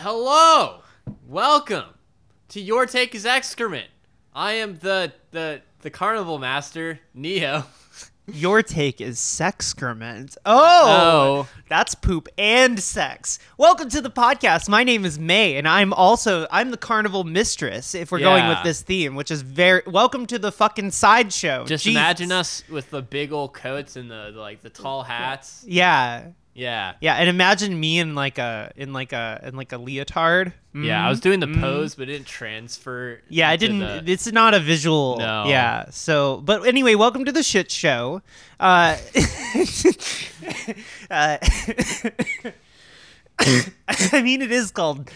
Hello, welcome to Your Take is Excrement. I am the the the carnival master, Neo. Your take is sexcrement. Oh, Oh. that's poop and sex. Welcome to the podcast. My name is May, and I'm also I'm the carnival mistress. If we're going with this theme, which is very welcome to the fucking sideshow. Just imagine us with the big old coats and the, the like the tall hats. Yeah, Yeah. yeah, and imagine me in like a in like a in like a leotard. Yeah, I was doing the pose, but it didn't transfer. Mm-hmm. Yeah, I didn't. the- It's not a visual. No. Yeah. So, but anyway, welcome to the shit show. Uh, uh, I mean, it is called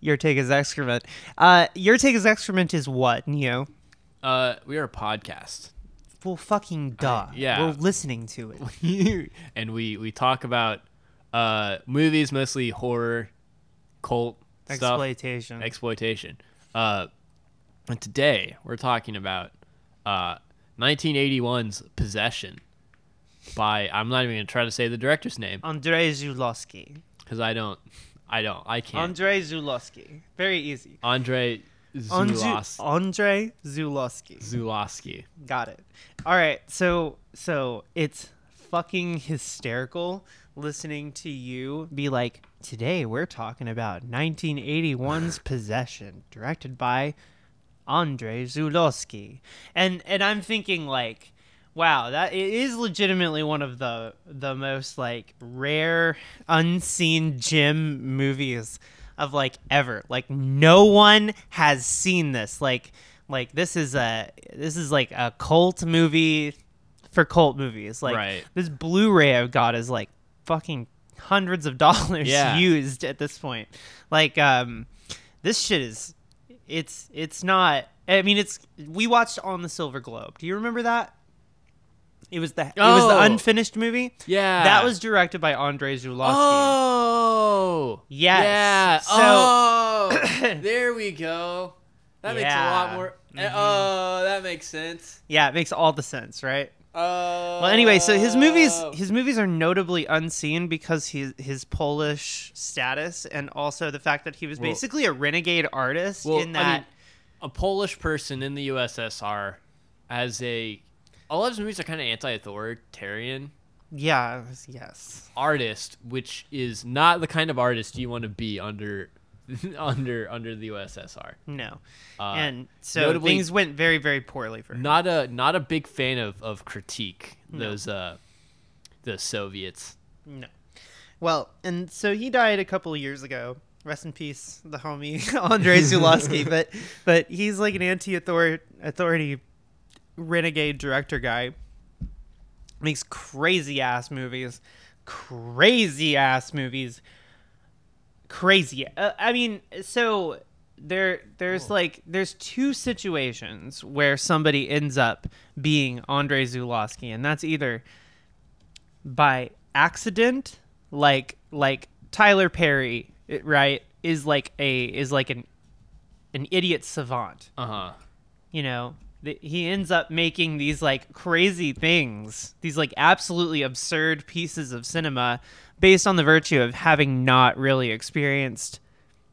Your Take is Excrement. Uh, Your Take is Excrement is what, Neo? uh, we are a podcast, Well, fucking duh. yeah. We're listening to it. and we we talk about uh movies, mostly horror, cult stuff, Exploitation. exploitation. Uh, and today we're talking about uh 1981's Possession by I'm not even gonna try to say the director's name Andrei Zulawski. because I don't I don't I can't. Andrei Zulawski. Very easy. Andre Andrew- Zulos- Andrei Zulawski. Zulawski. Got it. All right. So so it's fucking hysterical listening to you be like, today we're talking about 1981's Possession, directed by Andrei Zulawski. And and I'm thinking like, wow, that it is legitimately one of the the most like rare unseen gem movies of like ever. Like no one has seen this. Like like this is a this is like a cult movie for cult movies. Like Right. this Blu-ray I've got is like fucking hundreds of dollars Yeah. used at this point. Like um this shit is it's it's not I mean it's we watched on the Silver Globe. Do you remember that? It was the it was the Oh. unfinished movie. Yeah. That was directed by Andrei Zulawski. Oh. Yes. Yeah. So- oh. there we go. That makes a lot Yeah. more. eh, Oh, that makes sense. Yeah, it makes all the sense, right? Oh. Well, anyway, so his movies his movies are notably unseen because his his Polish status and also the fact that he was Well- basically a renegade artist well, in I that mean, a Polish person in the USSR as a a lot of his movies are kind of anti-authoritarian yeah, yes. artist, which is not the kind of artist you want to be under under under the USSR. No. Uh, and so things went very very poorly for him. not a not a big fan of of critique No. those uh the Soviets. No. Well, and so he died a couple of years ago. Rest in peace, the homie Andrei Zulawski. but but he's like an anti-authority authority renegade director guy. Makes crazy ass movies, crazy ass movies, crazy. Uh, I mean, so there there's like there's two situations where somebody ends up being Andre Zulawski, and that's either by accident like like Tyler Perry right is like a is like an an idiot savant Uh huh. you know He ends up making these like crazy things these like absolutely absurd pieces of cinema based on the virtue of having not really experienced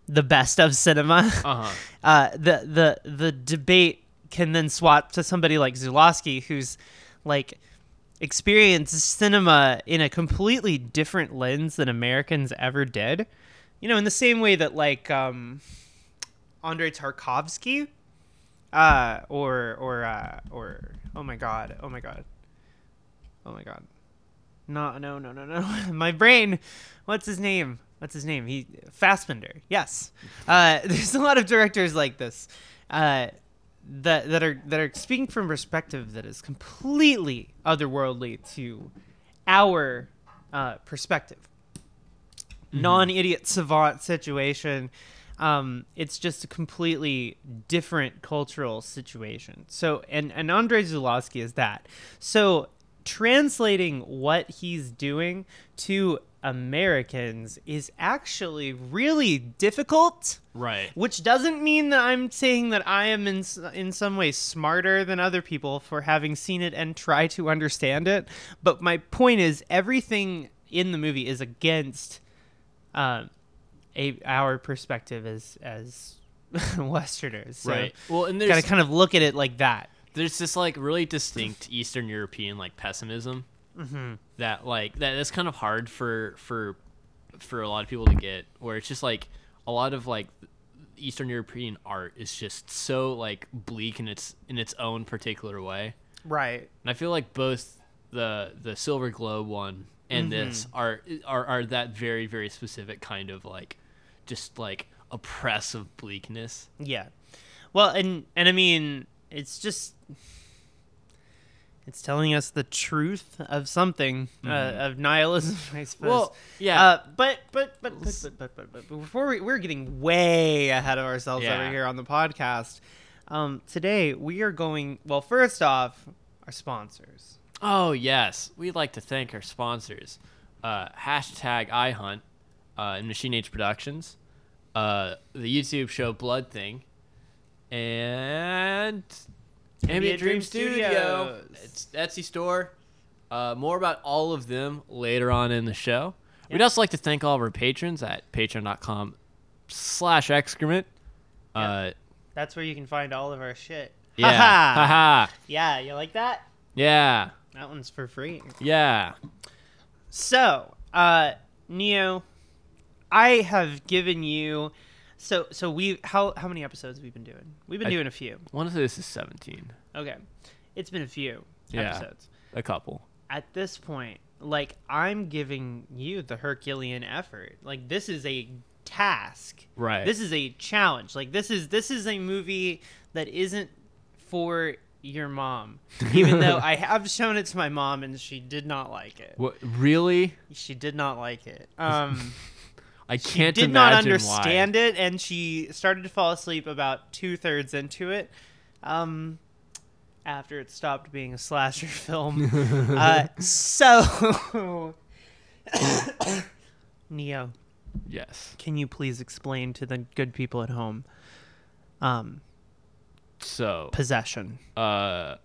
the best of cinema Uh huh. uh, the the the debate can then swap to somebody like Zulawski, who's like experienced cinema in a completely different lens than Americans ever did. You know, in the same way that like um, Andrei Tarkovsky, uh, or or uh, or oh my god, oh my god, oh my god, no no no no no, my brain, what's his name? What's his name? He Fassbinder. Yes. Uh, there's a lot of directors like this uh, that that are that are speaking from perspective that is completely otherworldly to our uh, perspective. Non-idiot savant situation. Um, it's just a completely different cultural situation. So, and and Andrei Zulawski is that. So, translating what he's doing to Americans is actually really difficult. Right. Which doesn't mean that I'm saying that I am in in some way smarter than other people for having seen it and try to understand it. But my point is, everything in the movie is against um, a our perspective as as Westerners. So right. Well, and Got to kind of look at it like that. there's this like really distinct Eastern European like pessimism Mm-hmm. that like that that's kind of hard for for for a lot of people to get where it's just like a lot of like Eastern European art is just so like bleak in its in its own particular way. Right. And I feel like both the the Silver Globe one and this are, are are that very very specific kind of like just like oppressive bleakness. Yeah. Well, and and I mean, it's just it's telling us the truth of something uh, mm-hmm. uh, of nihilism, I suppose. Well, yeah. Uh, but, but, but, but but but but but before we we're getting way ahead of ourselves yeah. over here on the podcast. Um, today we are going. Well, first off, our sponsors. Oh yes, we'd like to thank our sponsors. Uh, hashtag iHunt uh, and Machine Age Productions uh, the YouTube show Blood Thing, and Ambient Dream Studio. Studios. It's Etsy store. Uh, more about all of them later on in the show. We'd also like to thank all of our patrons at patreon.com slash excrement. Uh, That's where you can find all of our shit. yeah. Haha. Haha. yeah, you like that? Yeah. That one's for free. Yeah. So, uh, Neo, I have given you. So, so we how how many episodes have we been doing? We've been I- doing a few. One of this is 17. Okay, it's been a few Yeah. episodes. A couple. At this point, like I'm giving you the Herculean effort. Like this is a task. Right. This is a challenge. Like this is this is a movie that isn't for your mom. Even though I have shown it to my mom and she did not like it. What really? She did not like it. Um I can't She did not understand it and she started to fall asleep about two thirds into it um after it stopped being a slasher film uh so neo. Yes. can you please explain to the good people at home um So, possession uh,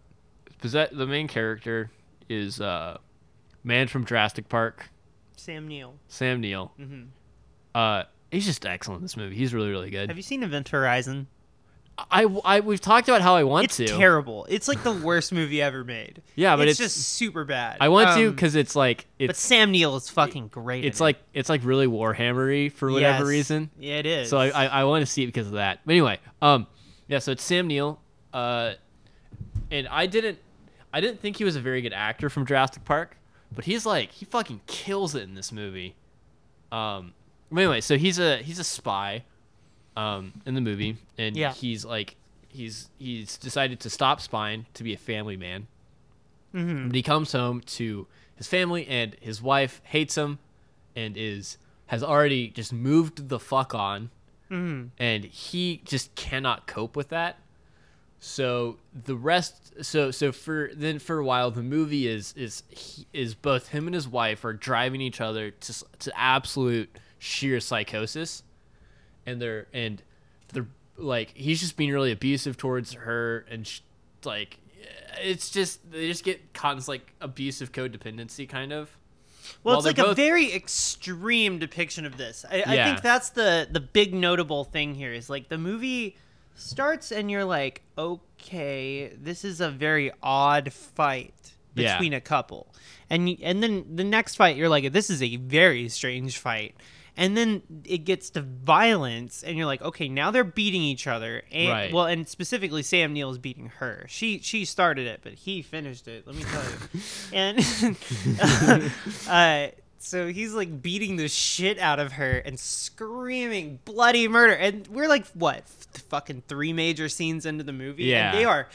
possess- the main character is uh, man from Jurassic Park, sam neill Sam Neill. hmm Uh, he's just excellent in this movie. He's really, really good. have you seen event horizon I, I, we've talked about how I want it's to. terrible it's like the worst movie ever made Yeah, but it's, it's- just super bad I want to Um, because it's like but sam neill is fucking great it's in it. like it's like really Warhammery for whatever Yes. reason. Yeah, it is. So I, I, I want to see it because of that. But anyway, um, yeah. So it's Sam Neill, uh, and I didn't, I didn't think he was a very good actor from Jurassic Park, but he's like he fucking kills it in this movie. Um, anyway, so he's a he's a spy, um, in the movie, and Yeah. he's like he's he's decided to stop spying to be a family man. Mhm. But he comes home to his family, and his wife hates him, and is has already just moved the fuck on Mhm. and he just cannot cope with that. So the rest, so so for then for a while, the movie is is is both him and his wife are driving each other to to absolute sheer psychosis, and they're and they're like he's just being really abusive towards her, and sh- like it's just they just get caught in this like abusive codependency kind of. Well, While it's like they're a very extreme depiction of this. I, I think that's the the big notable thing here is like the movie starts and you're like, okay, this is a very odd fight Yeah. between a couple, and and then the next fight you're like, this is a very strange fight. And then it gets to violence, and you're like, okay, now they're beating each other. And Right. well, and specifically, Sam Neill is beating her. She she started it, but he finished it. Let me tell you. and uh, so he's like beating the shit out of her and screaming bloody murder. And we're like, what, f- fucking three major scenes into the movie, Yeah. and they are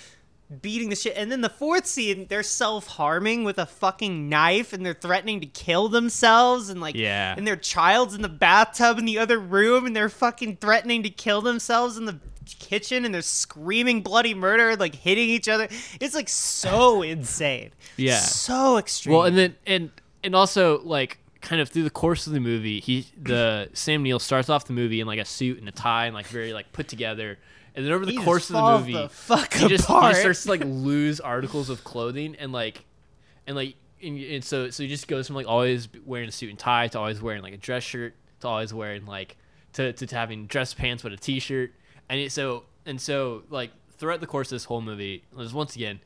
beating the shit. And then the fourth scene, they're self harming with a fucking knife, and they're threatening to kill themselves, and like, Yeah. and their child's in the bathtub in the other room, and they're fucking threatening to kill themselves in the kitchen, and they're screaming bloody murder, like hitting each other. It's like so insane. Yeah. so extreme. Well, and then and and also like kind of through the course of the movie, he the Sam Neill starts off the movie in like a suit and a tie and like very like put together, and then over the He course of the movie, the fuck he just, he just starts to like lose articles of clothing and like and like and, and so so he just goes from like always wearing a suit and tie to always wearing like a dress shirt to always wearing like to, to having dress pants with a t-shirt, and it, so and so like throughout the course of this whole movie, there's once again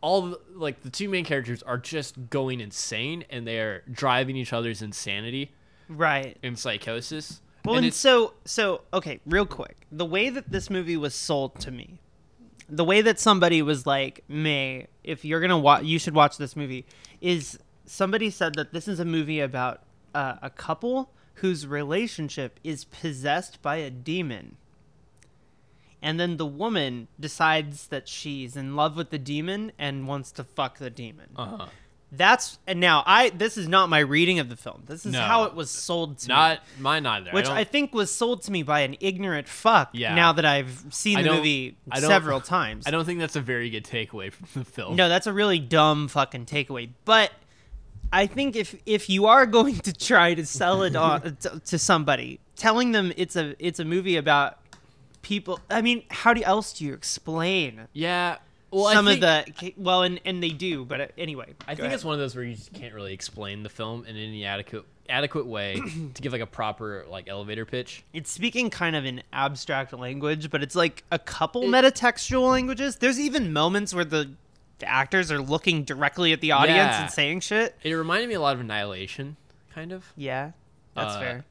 all the, like the two main characters are just going insane and they are driving each other's insanity Right. and psychosis. Well, and and so so okay, real quick. The way that this movie was sold to me, the way that somebody was like, "May, if you're gonna watch, you should watch this movie," is somebody said that this is a movie about uh, a couple whose relationship is possessed by a demon, and then the woman decides that she's in love with the demon and wants to fuck the demon. uh-huh. That's and now I this is not my reading of the film. This is No. how it was sold to me not mine either. which I, don't- think was sold to me by an ignorant fuck. Yeah. Now that I've seen I the don't- movie I don't- several times. I don't think that's a very good takeaway from the film. No, that's a really dumb fucking takeaway. But I think if if you are going to try to sell it on to, to somebody, telling them it's a it's a movie about people. I mean, how do else do you explain Yeah. Well, some think, of the well, and and they do, but uh, anyway. I think ahead. it's one of those where you can't really explain the film in any adequate adequate way to give like a proper like elevator pitch. it's speaking kind of in abstract language, but it's like a couple It- metatextual languages. There's even moments where the, the actors are looking directly at the audience Yeah. and saying shit. It reminded me a lot of Annihilation, kind of. Yeah, that's Uh, fair.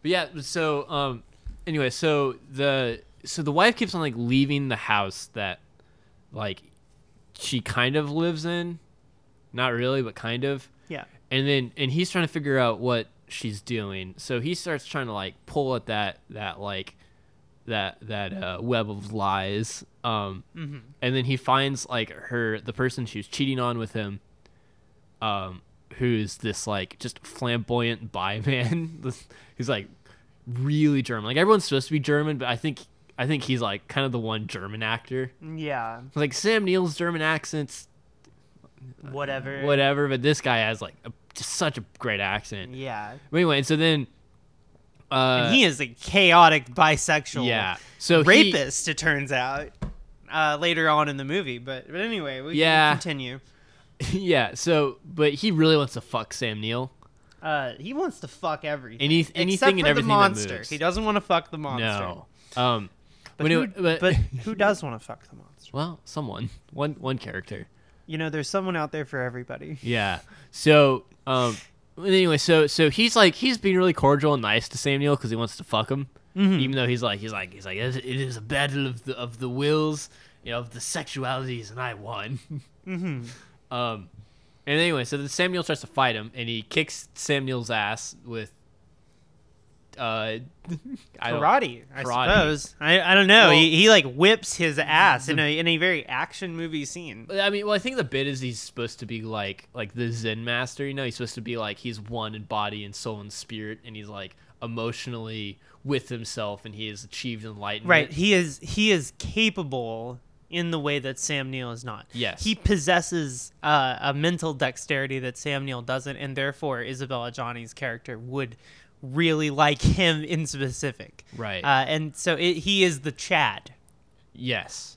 But yeah, so um anyway, so the so the wife keeps on like leaving the house that like she kind of lives in. Not really, but kind of. Yeah, And then and he's trying to figure out what she's doing. So he starts trying to like pull at that that like that that uh, web of lies. Um Mhm. and then he finds like her the person she was cheating on with him um who's this like just flamboyant bi man He's like really german like everyone's supposed to be german but i think i think he's like kind of the one german actor yeah, like sam neill's german accents whatever. whatever but this guy has like a, just such a great accent Yeah, but anyway so then uh and he is a chaotic bisexual. yeah so he- rapist. it turns out. Uh, later on in the movie, but but anyway, we Yeah. can continue. yeah so but he really wants to fuck sam neill Uh, he wants to fuck everything. Any- except anything and for everything the monster. He doesn't want to fuck the monster. no um But, But who, but- but who does want to fuck the monster? Well, someone, one one character. You know, there's someone out there for everybody. Yeah. So, um, anyway, so so he's like he's being really cordial and nice to Sam Neill because he wants to fuck him, Mm-hmm. even though he's like he's like he's like it is a battle of the of the wills, you know, of the sexualities, and I won. Mm-hmm. Um, and anyway, so then Sam Neill tries to fight him, and he kicks Sam Neill's ass with. Uh, I Karate, I suppose. I, I don't know. Well- he, he like whips his ass in a in a very action movie scene. I mean, well, I think the bit is he's supposed to be like like the Zen master. You know, he's supposed to be like he's one in body and soul and spirit, and he's like emotionally with himself, and he has achieved enlightenment. Right. He is he is capable in the way that Sam Neill is not. Yes. He possesses uh, a mental dexterity that Sam Neill doesn't, and therefore Isabelle Adjani's character would really like him in specific. Right. Uh, and so it, he is the Chad. yes.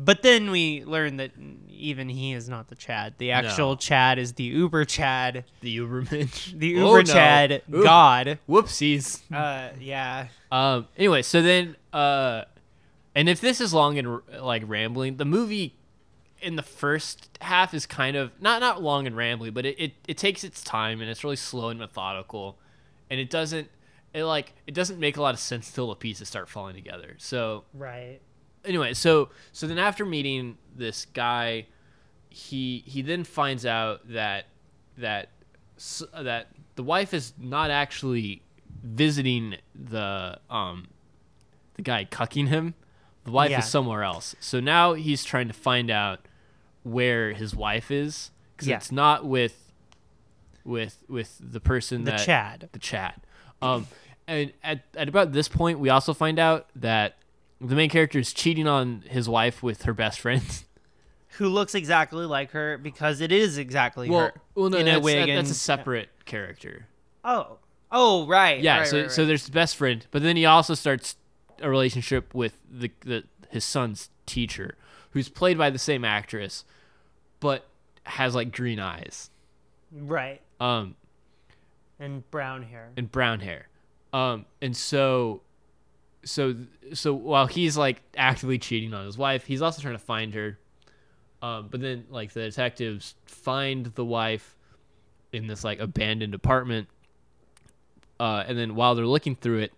But then we learn that even he is not the Chad. The actual No. Chad is the Uber Chad, The Ubermensch. the Oh, Uber no. Chad Oop. God. Whoopsies. Uh, yeah. Um. Anyway, so then, uh, and if this is long and like rambling, the movie in the first half is kind of not not long and rambling, but it, it, it takes its time and it's really slow and methodical, and it doesn't it like it doesn't make a lot of sense until the pieces start falling together. So Right. anyway, so so then after meeting this guy, he he then finds out that that that the wife is not actually visiting the um the guy cucking him. The wife Yeah. is somewhere else. So now he's trying to find out where his wife is because Yeah. it's not with with with the person The that Chad. the Chad. Um, and at, at about this point, we also find out that the main character is cheating on his wife with her best friend. Who looks exactly like her because it is exactly well, her. well, no, in a that's, wig that- that's a and- separate character. Oh. Oh, right. Yeah, right, so right, so there's the best friend, but then he also starts a relationship with the, the his son's teacher, who's played by the same actress, but has like green eyes, right. Um, And brown hair. and brown hair. Um, and so, so, so while he's like actively cheating on his wife, he's also trying to find her. Um, but then like the detectives find the wife in this like abandoned apartment. Uh, and then while they're looking through it,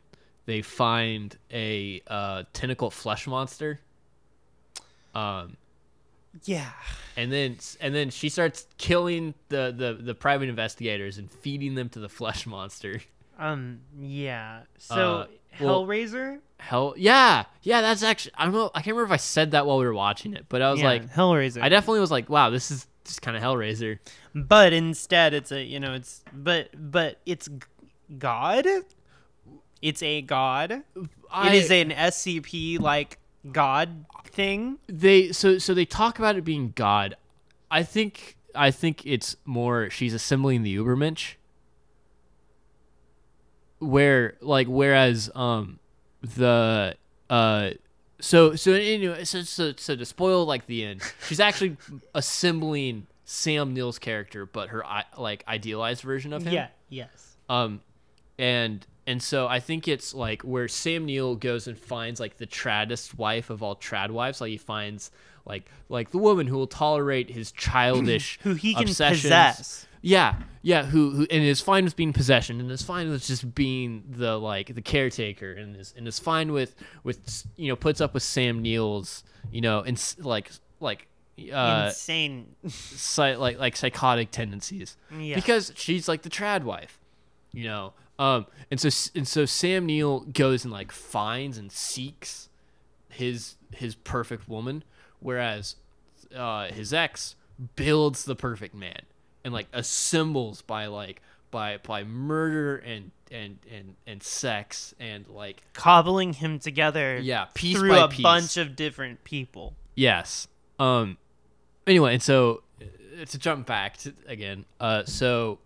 they find a uh, tentacle flesh monster. Um, Yeah. and then and then she starts killing the, the the private investigators and feeding them to the flesh monster. Um. Yeah. So Uh, well- Hellraiser. Hell yeah, yeah. That's actually I don't know. I can't remember if I said that while we were watching it, but I was yeah, like, Hellraiser. I definitely was like, wow, this is just kind of Hellraiser. but instead, it's a you know it's but but it's God. It's a God. I, it is an SCP like God thing. they so so they talk about it being God. I think I think it's more she's assembling the Ubermensch. Where like whereas um the uh so so anyway so so, so to spoil like the end she's actually assembling Sam Neill's character but her like idealized version of him Yeah. Yes. um, and and so I think it's like where Sam Neill goes and finds like the traddest wife of all trad wives. Like he finds like like the woman who will tolerate his childish Who he can obsessions. possess. Yeah, yeah. Who who and is fine with being possession, and is fine with just being the like the caretaker, and is and is fine with with you know puts up with Sam Neill's you know and like like uh Insane. like like psychotic tendencies Yeah. because she's like the trad wife, you know. Um, and so and so Sam Neill goes and like finds and seeks his his perfect woman, whereas uh, his ex builds the perfect man and like assembles by like by by murder and and and and sex and like Cobbling him together. yeah piece through a piece. bunch of different people. Yes. Um. Anyway, and so uh, to jump back to, again, uh, so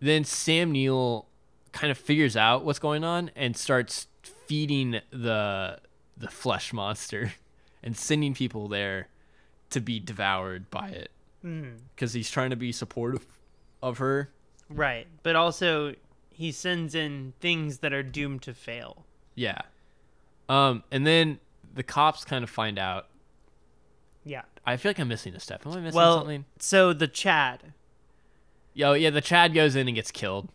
then Sam Neill kind of figures out what's going on and starts feeding the the flesh monster and sending people there to be devoured by it because he's trying to be supportive of her. Right. But also he sends in things that are doomed to fail. Yeah. Um. And then the cops kind of find out. Yeah. I feel like I'm missing a step. Am I missing Well, something? so the Chad. Yo, yeah, the Chad goes in and gets killed.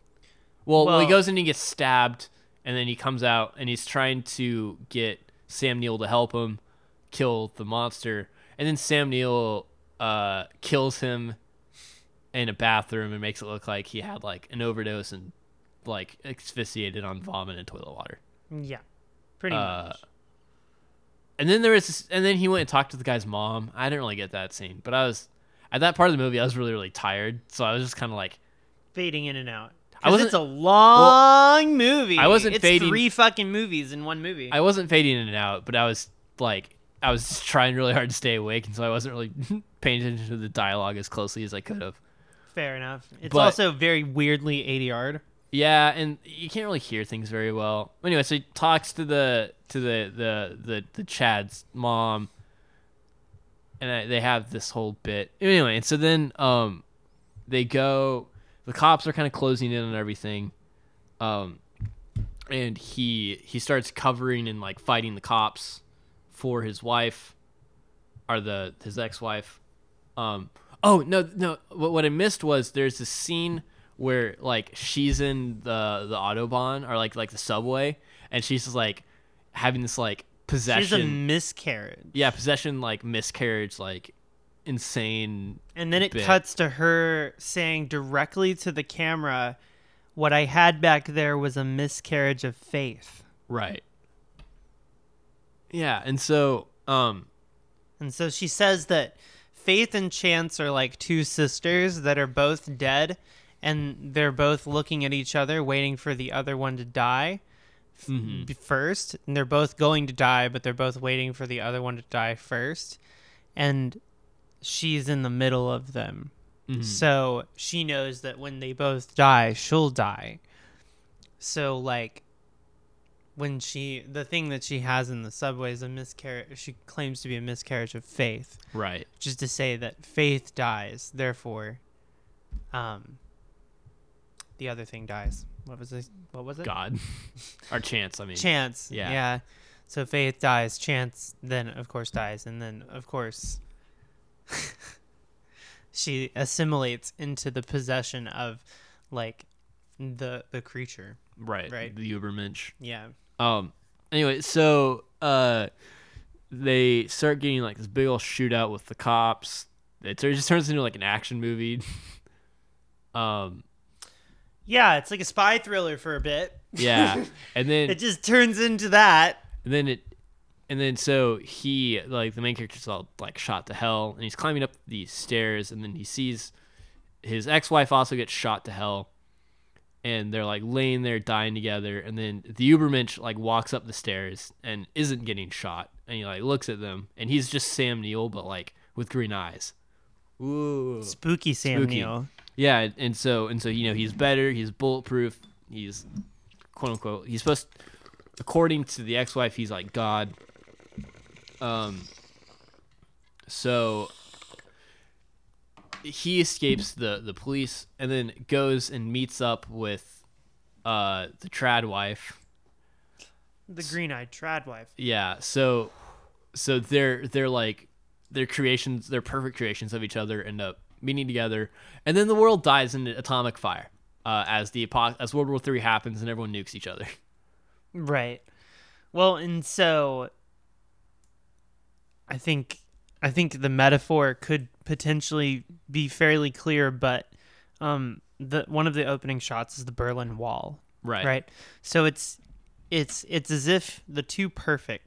Well, well, he goes in and he gets stabbed, and then he comes out and he's trying to get Sam Neill to help him kill the monster, and then Sam Neill uh, kills him in a bathroom and makes it look like he had like an overdose and like asphyxiated on vomit and toilet water. Yeah. Pretty Uh, much. And then there was, this, and then he went and talked to the guy's mom. I didn't really get that scene, but I was at that part of the movie. I was really, really tired, so I was just kind of like. Fading in and out. I wasn't- it's a long movie. I wasn't it's fading- three fucking movies in one movie. I wasn't fading in and out, but I was like, I was just trying really hard to stay awake, and so I wasn't really paying attention to the dialogue as closely as I could have. Fair enough. It's But- also very weirdly ADR'd. Yeah, and you can't really hear things very well. Anyway, so he talks to the to the the the, the Chad's mom, and I, they have this whole bit. Anyway, and so then um, they go. The cops are kind of closing in on everything, um, and he he starts covering and like fighting the cops for his wife, or the his ex wife. Um, oh no no! What, what I missed was there's this scene where like she's in the the autobahn or like like the subway, and she's just like having this like possession She's a miscarriage. yeah, possession like miscarriage like insane. And then it bit. cuts to her saying directly to the camera, What I had back there was a miscarriage of faith. Right. Yeah, and so um And so she says that Faith and Chance are like two sisters that are both dead and they're both looking at each other waiting for the other one to die f- Mhm. first and they're both going to die but they're both waiting for the other one to die first and she's in the middle of them mhm. so she knows that when they both die she'll die so like when she the thing that she has in the subway is a miscarriage she claims to be a miscarriage of faith right. Just to say that faith dies therefore um the other thing dies what was it? What was it? God, or chance. I mean, Chance. Yeah. Yeah. So Faith dies. Chance then, of course, dies, and then, of course, she assimilates into the possession of, like, the the creature. right, Right. The Ubermensch. Yeah. Um. Anyway, so uh, they start getting like this big old shootout with the cops. It just turns into like an action movie. um. Yeah, it's like a spy thriller for a bit. Yeah, and then It just turns into that. and then it and then so he like the main character's all like shot to hell and he's climbing up these stairs and then he sees his ex-wife also gets shot to hell and they're like laying there dying together and then the ubermensch like walks up the stairs and isn't getting shot and he like looks at them and he's just sam neill but like with green eyes Ooh. Spooky Sam Spooky. Neill. Yeah, and- and so and so you know he's better. He's bulletproof. He's quote unquote. He's supposed, according to the ex-wife, he's like God. Um. So he escapes the the police and then goes and meets up with uh the trad wife. The green-eyed trad wife. Yeah. So so they're they're like their creations, their perfect creations of each other end up meeting together, and then the world dies in atomic fire uh, as the apo- as World War Three happens and everyone nukes each other. Right. Well, and so I think I think the metaphor could potentially be fairly clear, but um the one of the opening shots is the Berlin Wall. Right. Right. So it's it's it's as if the two perfect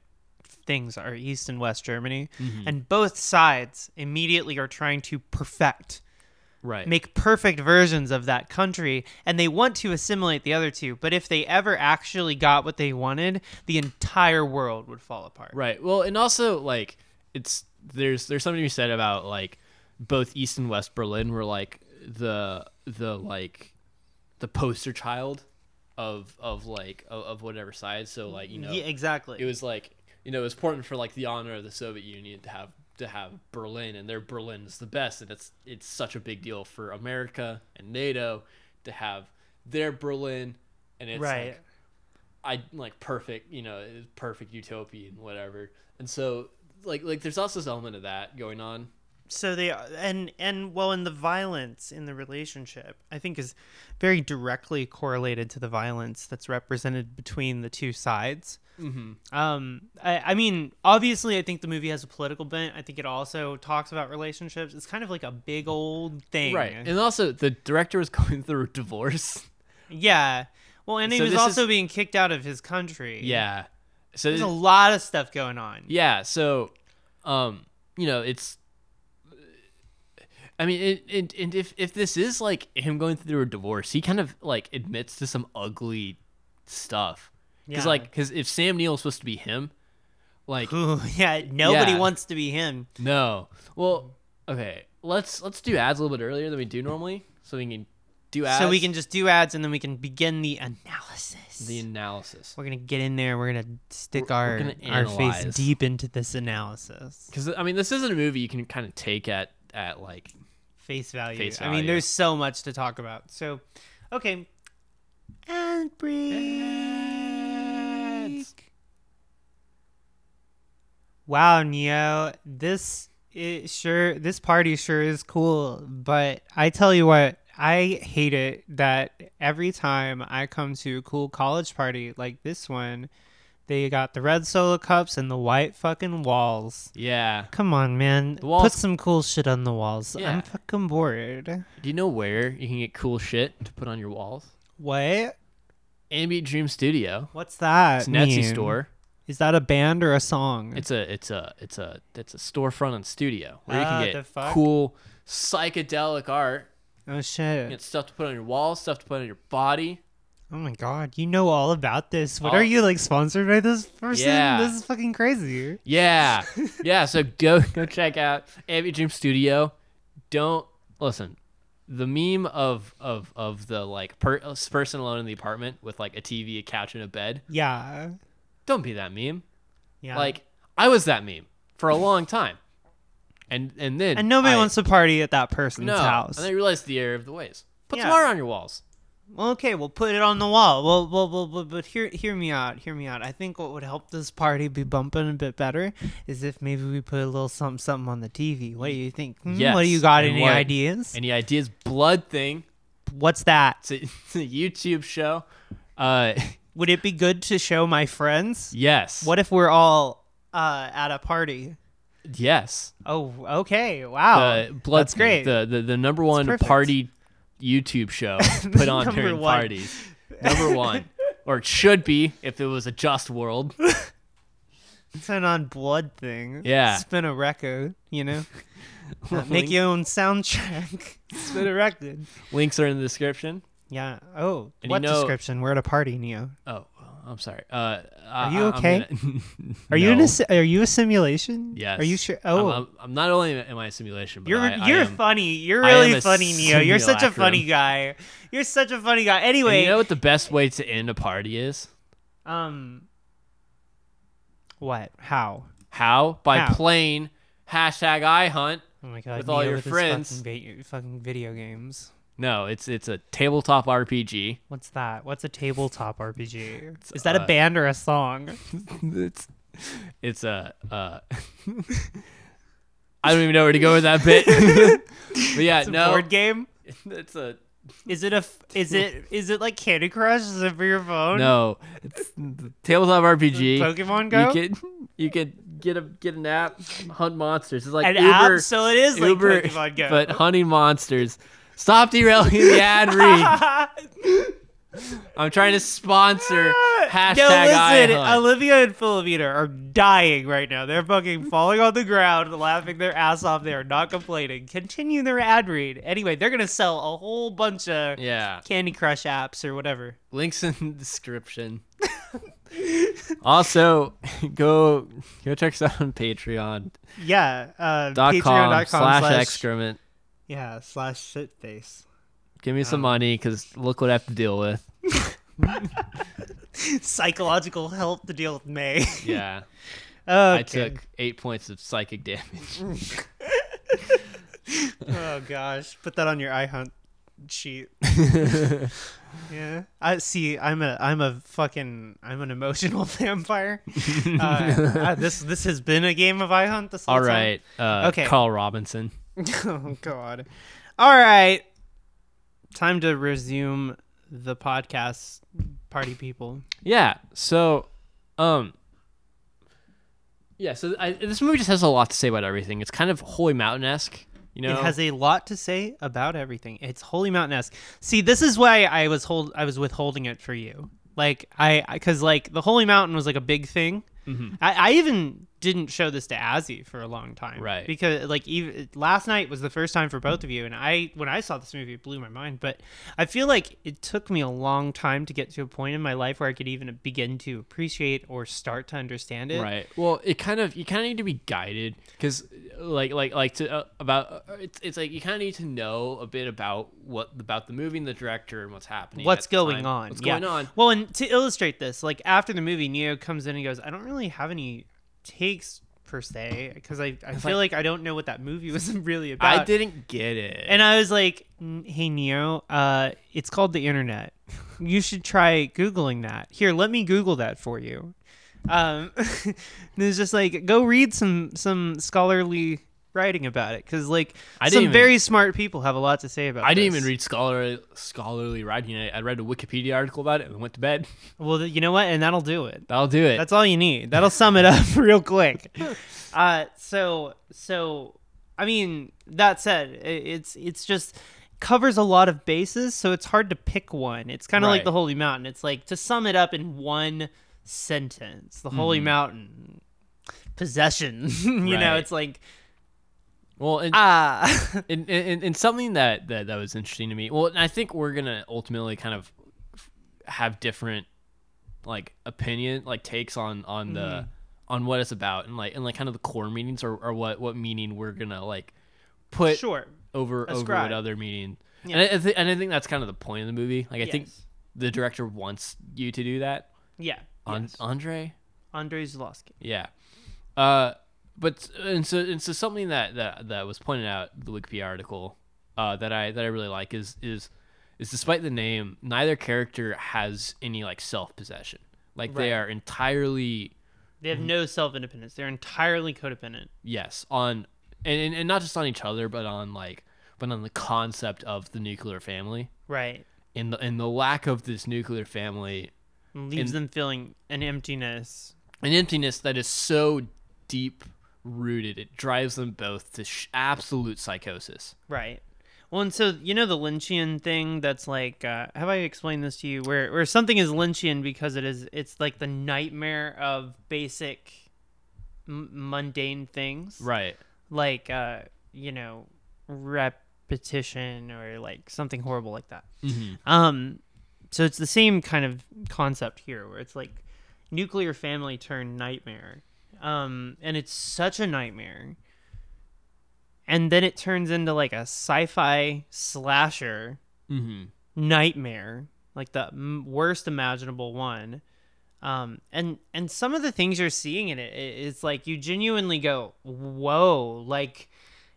things are East and West Germany, Mm-hmm. and both sides immediately are trying to perfect Right. make perfect versions of that country and they want to assimilate the other two but if they ever actually got what they wanted the entire world would fall apart Right. Well, and also like it's there's there's something to be said about like both East and West Berlin were like the the like the poster child of of like of, of whatever side. So like you know yeah exactly it was like you know it was important for like the honor of the Soviet Union to have to have Berlin and their Berlin is the best and it's it's such a big deal for America and NATO to have their Berlin and it's right like I like perfect, you know, it's perfect utopian, whatever. And so, like, like there's also this element of that going on. so they and and well in the violence in the relationship i think is very directly correlated to the violence that's represented between the two sides Mm-hmm. um I, I mean obviously i think the movie has a political bent i think it also talks about relationships it's kind of like a big old thing Right. And also, the director was going through a divorce. Yeah. Well, and he So was also is- being kicked out of his country. Yeah. So There's a lot of stuff going on. yeah. So, um, you know, it's. I mean, it, it, and if if this is like him going through a divorce, he kind of like admits to some ugly stuff. Because Yeah. like, because if Sam Neill is supposed to be him, like Ooh, yeah, nobody Yeah. wants to be him. No. Well, okay. Let's let's do ads a little bit earlier than we do normally, so we can do ads. So we can just do ads and then we can begin the analysis. the analysis. we're gonna get in there. We're gonna stick We're- our we're gonna our face deep into this analysis. Because I mean, this isn't a movie you can kind of take at at like Face value. Face I mean, there's so much to talk about. So, okay. And break. Wow, Neo, this it sure this party sure is cool, but I tell you what, I hate it that every time I come to a cool college party like this one, they got the red solo cups and the white fucking walls. yeah. Come on, man. Walls- Put some cool shit on the walls. Yeah. I'm fucking bored. Do you know where you can get cool shit to put on your walls? What? Ambient Dream Studio. What's that? It's an Etsy mean? store. Is that a band or a song? It's a it's a it's a it's a storefront and studio where you Ah, can get cool psychedelic art. Oh You shit. get stuff to put on your wall, stuff to put on your body. Oh my god, you know all about this. What All- are you like sponsored by this person? Yeah. This is fucking crazy. Yeah, yeah. So go go check out Ambient Dream Studio. Don't listen. The meme of of of the like per, person alone in the apartment with like a TV, a couch, and a bed. Yeah. Don't be that meme. Yeah. Like I was that meme for a long time, and and then and nobody I- wants to party at that person's no. house. And then I realized the error of the ways. Put some Yeah. art on your walls. Well, okay, we'll put it on the wall. Well, well, well, well, but hear hear me out. Hear me out. I think what would help this party be bumping a bit better is if maybe we put a little something something on the TV. What do you think? Hmm, What do you got? and Any what- ideas? Any ideas? Blood thing. What's that? It's a, it's a YouTube show. Uh, Would it be good to show my friends? yes. What if we're all uh, at a party? Yes. Oh, okay. Wow. The blood That's great. The, the the number one party YouTube show put on during one. parties. Number one, or it should be if it was a just world. Turn on blood thing. Yeah. Spin a record, you know? Make your own soundtrack. Spin a record. Links are in the description. Yeah. Oh, And you what know- description? We're at a party, Neo. Oh, I'm sorry. Uh, Are you okay? Are are you in a are you a simulation? Yes. Are you sure? Oh, I'm, I'm not only am I a simulation, but you're I, I you're am- funny. You're really funny, Neo. You're such a funny guy. You're such a funny guy. And Anyway, you know what the best way to end a party is? um, what? How? How? By How? playing hashtag iHunt. Oh my god! With all your with friends. fucking, va- fucking video games. No, it's it's a tabletop RPG. What's that? What's a tabletop RPG? Is that a uh, band or a song? it's it's a uh, I don't even know where to go with that bit. but yeah, It's a no, board game. it's a Is it a? f- Is it? Is it like Candy Crush? Is it for your phone? no. It's the tabletop RPG. Pokemon Go. You could you could get a get an app, hunt monsters. It's like An Uber, app, so it is like Uber, Pokemon Go. but hunting monsters. Stop derailing the ad read. I'm trying to sponsor hashtag no, listen. Olivia and Filamena are dying right now. They're fucking falling on the ground, laughing their ass off. They are not complaining. Continue their ad read. Anyway, they're gonna sell a whole bunch of yeah, Candy Crush apps or whatever. links in the description. also, go go check us out on Patreon Yeah, uh, patreon.com slash excrement. Yeah slash shitface. Give me some Um, money because look what I have to deal with. Psychological help to deal with May. Yeah. okay. I took eight points of psychic damage. Oh gosh, put that on your iHunt sheet. Yeah, I see. I'm a I'm a fucking I'm an emotional vampire. Uh, uh, this this has been a game of iHunt. This whole All time? right. Uh, Okay. Carl Robinson. oh god. All right. Time to resume the podcast. Party people. Yeah. So, um, yeah. So I, this movie just has a lot to say about everything. It's kind of Holy Mountain esque. You know. It has a lot to say about everything. It's Holy Mountain esque. See, this is why I was hold I was withholding it for you. Like I, because like the Holy Mountain was like a big thing. Mhm. I, I even didn't show this to Azzy for a long time, Right. Because like even last night was the first time for both of you, and I when I saw this movie, it blew my mind. But I feel like it took me a long time to get to a point in my life where I could even begin to appreciate or start to understand it. Right. Well, it kind of you kind of need to be guided because, like, like, like to uh, about uh, it's it's like you kind of need to know a bit about what about the movie and the director and what's happening. what's going time. on What's yeah. going on? well and to illustrate this like after the movie neo comes in and goes i don't really have any takes per se because i, I feel like, i don't know what that movie was really about. I didn't get it. and i was like hey neo uh it's called the internet. You should try googling that. Here let me google that for you. Um and it's just like go read some some scholarly writing about it because like I some even- very smart people have a lot to say about it. I didn't this. even read scholarly scholarly writing. I, I read a Wikipedia article about it and went to bed. well you know what and that'll do it That'll do it. That's all you need. That'll sum it up real quick. Uh, so so I mean that said, i- it's it's just covers a lot of bases, so it's hard to pick one. It's kind of like the Holy Mountain. It's like to sum it up in one sentence. The Holy Mm-hmm. Mountain possession. you know, it's like well, and, ah. and, and, and something that, that that was interesting to me. Well, and I think we're gonna ultimately kind of have different like opinion, like takes on on the Mm-hmm. on what it's about, and like and like kind of the core meanings or, or what what meaning we're gonna like put sure. over over Ascribe. what other meaning. Yeah. And I, think and I think that's kind of the point of the movie. Like I think the director wants you to do that. Yeah. On yes. Andre. Andrei Zulawski. Yeah. Uh, but and so and so something that that that was pointed out in the Wikipedia article uh, that I that I really like is is is despite the name, neither character has any like self possession. Like they are entirely They have no self independence. They're entirely codependent. yes on and, and and not just on each other, but on like but on the concept of the nuclear family Right. and the and the lack of this nuclear family, Leaves And- them feeling an emptiness. an emptiness that is so deep rooted, it drives them both to sh- absolute psychosis. Right. Well, and so you know the Lynchian thing that's like, uh, have I explained this to you? Where where something is Lynchian because it is, it's like the nightmare of basic, m- mundane things, Right. like uh, you know, repetition or like something horrible like that. Mm-hmm. Um, so it's the same kind of concept here, where it's like nuclear family turned nightmare, um, and it's such a nightmare. And then it turns into like a sci-fi slasher Mm-hmm. nightmare, like the m- worst imaginable one. Um, and and some of the things you're seeing in it, it's like you genuinely go, "Whoa!" Like,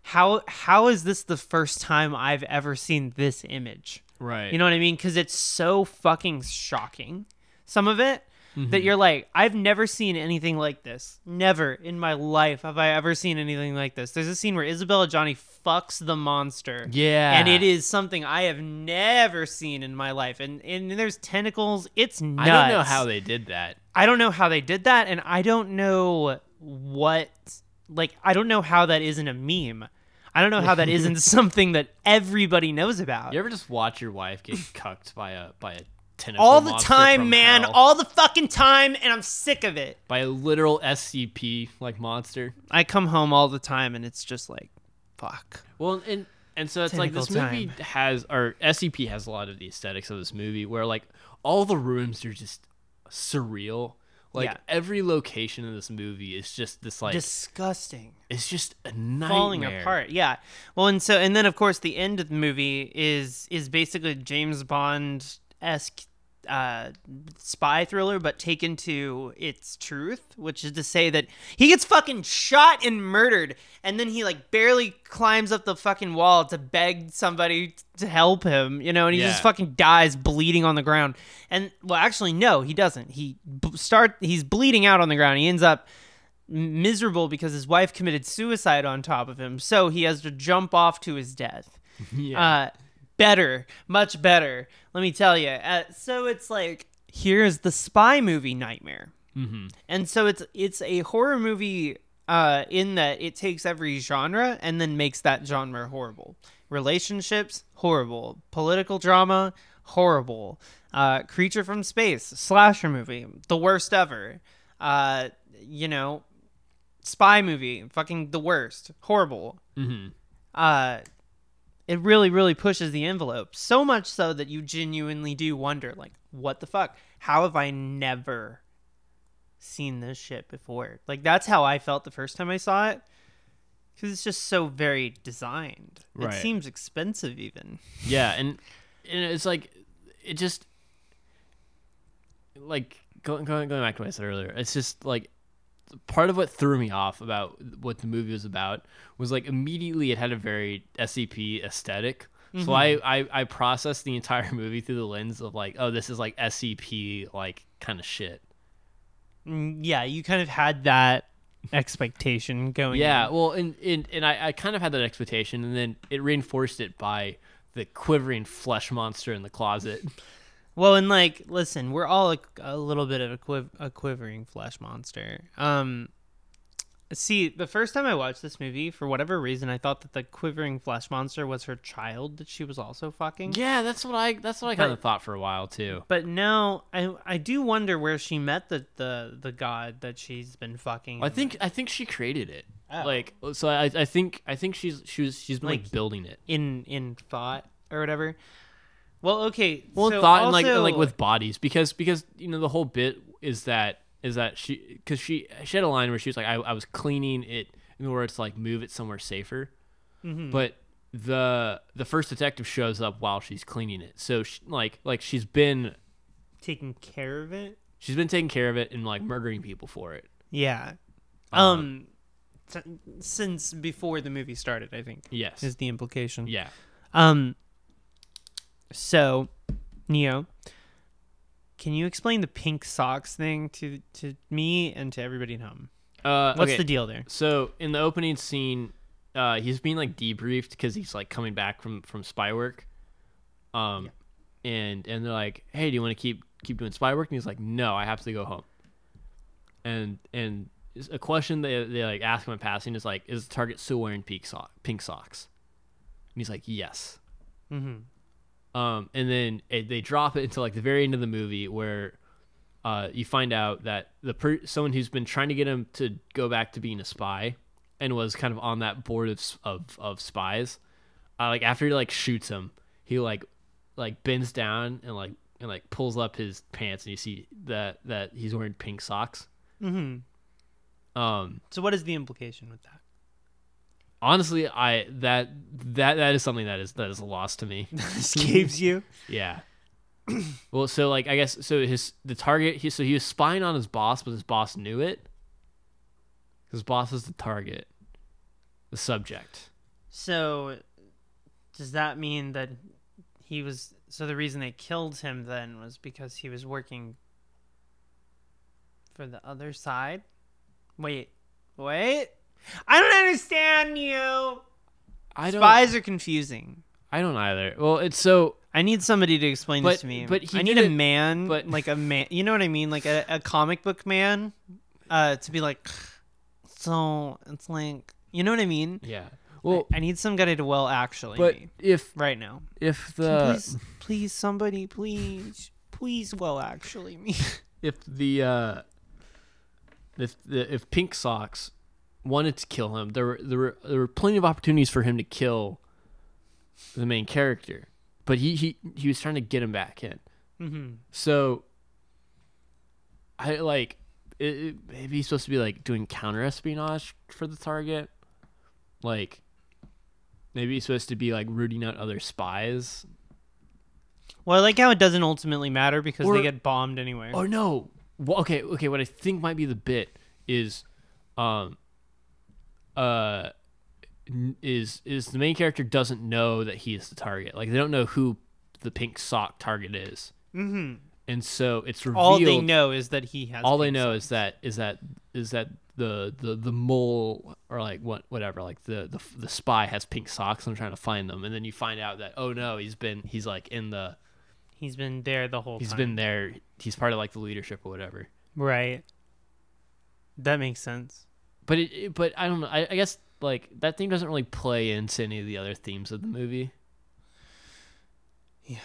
how how is this the first time I've ever seen this image? Right. You know what I mean? Because it's so fucking shocking. Some of it that mm-hmm. you're like, I've never seen anything like this. Never in my life have I ever seen anything like this. There's a scene where Isabelle Adjani fucks the monster. Yeah. And it is something I have never seen in my life. And and there's tentacles. It's nuts. I don't know how they did that. I don't know how they did that, and I don't know what like I don't know how that isn't a meme. I don't know how that isn't something that everybody knows about. You ever just watch your wife get cucked by a by a all the time, man. hell? All the fucking time, and I'm sick of it. by a literal SCP like monster. I come home all the time, and it's just like, fuck. Well, and and so it's like this movie time. has or SCP has a lot of the aesthetics of this movie where like all the rooms are just surreal. Like Yeah. every location in this movie is just this like Disgusting. it's just a nightmare. falling apart. Yeah. Well, and so and then of course the end of the movie is is basically James Bond esque uh, spy thriller, but taken to its truth, which is to say that he gets fucking shot and murdered, and then he like barely climbs up the fucking wall to beg somebody to help him, you know, and he just fucking dies bleeding on the ground. And well, actually, no, he doesn't. He b- start he's bleeding out on the ground. He ends up miserable because his wife committed suicide on top of him, so he has to jump off to his death. Yeah. Uh, better, much better. Let me tell you. Uh, so it's like here's the spy movie nightmare, mm-hmm. and so it's it's a horror movie uh, in that it takes every genre and then makes that genre horrible. Relationships horrible, political drama horrible, uh, creature from space slasher movie the worst ever. Uh, you know, spy movie fucking the worst horrible Mm-hmm. uh it really really pushes the envelope so much so that you genuinely do wonder like what the fuck how have i never seen this shit before like that's how i felt the first time i saw it because it's just so very designed Right. it seems expensive even Yeah, and, and it's like it just like going going going back to what I said earlier. It's just like part of what threw me off about what the movie was about was like immediately it had a very SCP aesthetic. So I, I I processed the entire movie through the lens of like, oh, this is like SCP like kind of shit. Mm, yeah you kind of had that expectation going Yeah, in. well, and and, and I, I kind of had that expectation, and then it reinforced it by the quivering flesh monster in the closet. Well, and like, listen, we're all a, a little bit of a, quiv- a quivering flesh monster. Um, see, the first time I watched this movie, for whatever reason, I thought that the quivering flesh monster was her child that she was also fucking. Yeah, that's what I that's what I kind of thought for a while too. But no, I I do wonder where she met the the the god that she's been fucking. I think I think she created it. Oh. Like so I I think I think she's she was she's been like, Like- building it. in in thought or whatever. Well, okay. Well, so thought and like and like with bodies because because you know the whole bit is that is that she because she she had a line where she was like I, I was cleaning it in order to like move it somewhere safer, Mhm. but the the first detective shows up while she's cleaning it, so she, like like she's been taking care of it. she's been taking care of it and like murdering people for it. Yeah. Um, Um, s- since before the movie started, I think Yes. is the implication. Yeah. Um, So, Neo, can you explain the pink socks thing to to me and to everybody at home? Uh, What's okay, the deal there? So in the opening scene, uh, he's being like debriefed because he's like coming back from from spy work. Um, and and they're like, "Hey, do you want to keep keep doing spy work?" And he's like, "No, I have to go home." And and a question they they like ask him in passing is like, "Is the target still wearing pink sock pink socks?" And he's like, "Yes." Mm-hmm. Um, and then it, they drop it until like the very end of the movie where uh, you find out that the per- someone who's been trying to get him to go back to being a spy and was kind of on that board of of, of spies. Uh, like after he like shoots him, he like like bends down and like and like pulls up his pants and you see that that he's wearing pink socks. Mm-hmm. Um, So, what is the implication with that? Honestly, I that that that is something that is that is a loss to me. Escapes you? Yeah. well, so like I guess so his the target he so he was spying on his boss, but his boss knew it. His boss is the target, the subject. So, does that mean that he was? So the reason they killed him then was because he was working for the other side. Wait, wait. I don't understand you. I don't. Spies are confusing. I don't either. Well, it's so I need somebody to explain this to me. but he I need a man, but- like a man. You know what I mean? Like a, a comic book man, uh, to be like. So it's like, you know what I mean? yeah. Well, I need some guy to well actually but me if right now. if the please, please, somebody, please, please, well, actually, me. if the uh if the if Pink Socks wanted to kill him, there were there were there were plenty of opportunities for him to kill the main character, but he he he was trying to get him back in. mm-hmm. So I like it, it, maybe he's supposed to be like doing counter espionage for the target, like maybe he's supposed to be like rooting out other spies. Well, I like how it doesn't ultimately matter because Or- they get bombed anyway. Or no, well, okay, okay. What I think might be the bit is, um, uh, is is the main character doesn't know that he is the target. Like they don't know who the pink sock target is, mm-hmm. and so it's revealed. All they know is that he has. all they know socks. is that is that is that the the the mole or like what whatever like the the the spy has pink socks and I'm trying to find them and then you find out that oh no he's been he's like in the he's been there the whole he's time. been there he's part of like the leadership or whatever right. That makes sense. But it, but I don't know. I, I guess like that theme doesn't really play into any of the other themes of the movie. Yeah.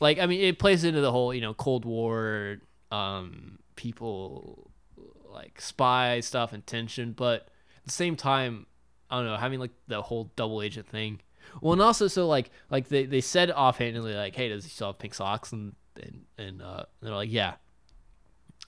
like I mean it plays into the whole you know Cold War um people like spy stuff and tension. But at the same time I don't know having like the whole double agent thing. Well and also so like like they, they said offhandedly like hey does he still have pink socks? And and, and uh they're like yeah.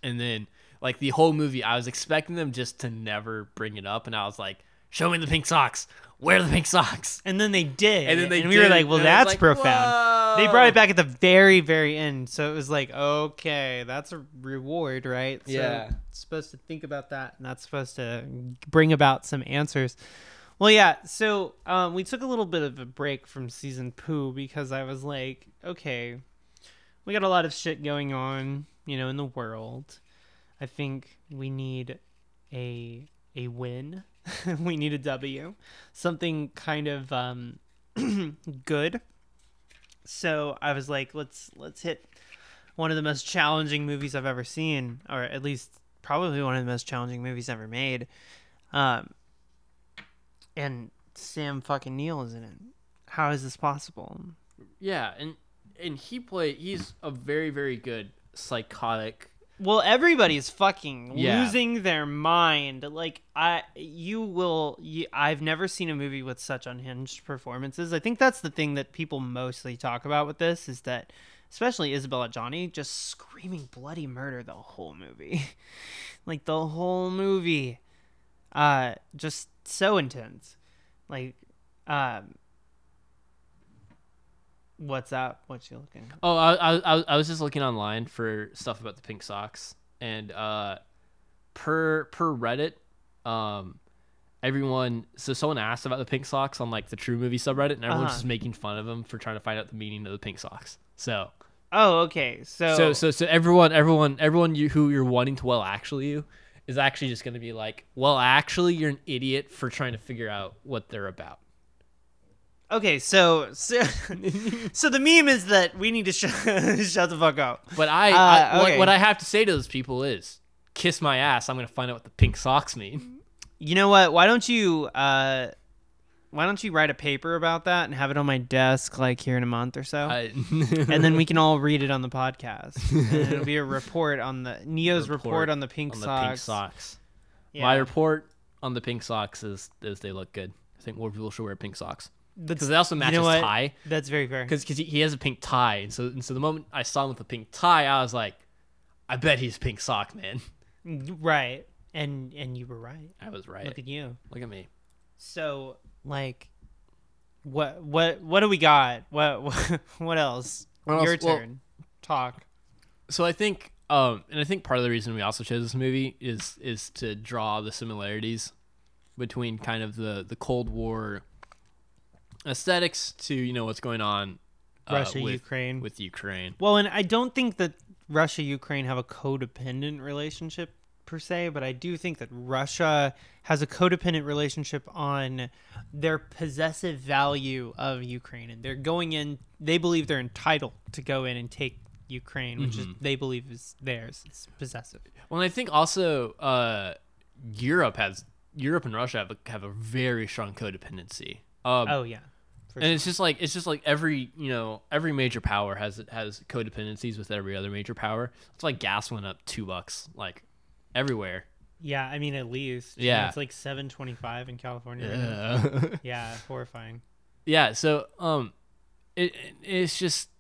And then like the whole movie I was expecting them just to never bring it up and I was like show me the pink socks where are the pink socks And then they did. and then they we were like, well, and that's like, profound. They brought it back at the very, very end. So it was like, okay, that's a reward, right? So Yeah. supposed to think about that, and that's supposed to bring about some answers. Well, yeah. So um, we took a little bit of a break from season poo because I was like, okay, we got a lot of shit going on, you know, in the world. I think we need a a win. we need a W. Something kind of um, good. So I was like, let's let's hit one of the most challenging movies I've ever seen, or at least probably one of the most challenging movies ever made. Um, and Sam fucking Neill is in it. How is this possible? Yeah, and and he play he's a very very good psychotic. Well, everybody's fucking Yeah. losing their mind. Like I, you will. You, I've never seen a movie with such unhinged performances. I think that's the thing that people mostly talk about with this is that, especially Isabelle Adjani, just screaming bloody murder the whole movie, like the whole movie, uh, just so intense. Like, um, what's up? What you looking? Oh, I, I I I was just looking online for stuff about the pink socks, and uh, per per Reddit, um, everyone. So someone asked about the pink socks on like the True Movie subreddit, and everyone's Uh-huh. just making fun of them for trying to find out the meaning of the pink socks. So Oh, okay. So, so so so everyone everyone everyone you, who you're wanting to well actually you is actually just going to be like, well, actually, you're an idiot for trying to figure out what they're about. Okay, so so, so the meme is that we need to sh- shut the fuck up. But I, Uh, I what, okay. what I have to say to those people is, kiss my ass. I'm going to find out what the pink socks mean. You know what? Why don't you uh why don't you write a paper about that and have it on my desk like here in a month or so? I, and then we can all read it on the podcast. and it'll be a report on the Neo's report, Report on the pink on the socks. pink socks. Yeah. My report on the pink socks is, is they look good. I think more people should wear pink socks because they also match you know his what? tie. That's very fair. Because he, he has a pink tie, and so and so the moment I saw him with a pink tie, I was like, I bet he's pink sock man. Right. And and you were right. I was right. Look at you. Look at me. So like what what what do we got? What what, what else? What else? Your Well- turn. Talk. So I think, um, and I think part of the reason we also chose this movie is is to draw the similarities between kind of the the Cold War aesthetics to you know what's going on uh, Russia, with, Ukraine. with Ukraine. Well, and I don't think that Russia Ukraine have a codependent relationship per se, but I do think that Russia has a codependent relationship on their possessive value of Ukraine, and they're going in. They believe they're entitled to go in and take Ukraine, which is they believe is theirs. It's possessive. Well, I think also uh, Europe has Europe and Russia have a, have a very strong codependency. Um, Oh yeah, and it's just like it's just like every you know every major power has has codependencies with every other major power. It's like gas went up two bucks like everywhere. yeah. I mean, at least Yeah. it's like seven twenty five in California. Yeah. Yeah, horrifying. yeah. So um, it it- it's just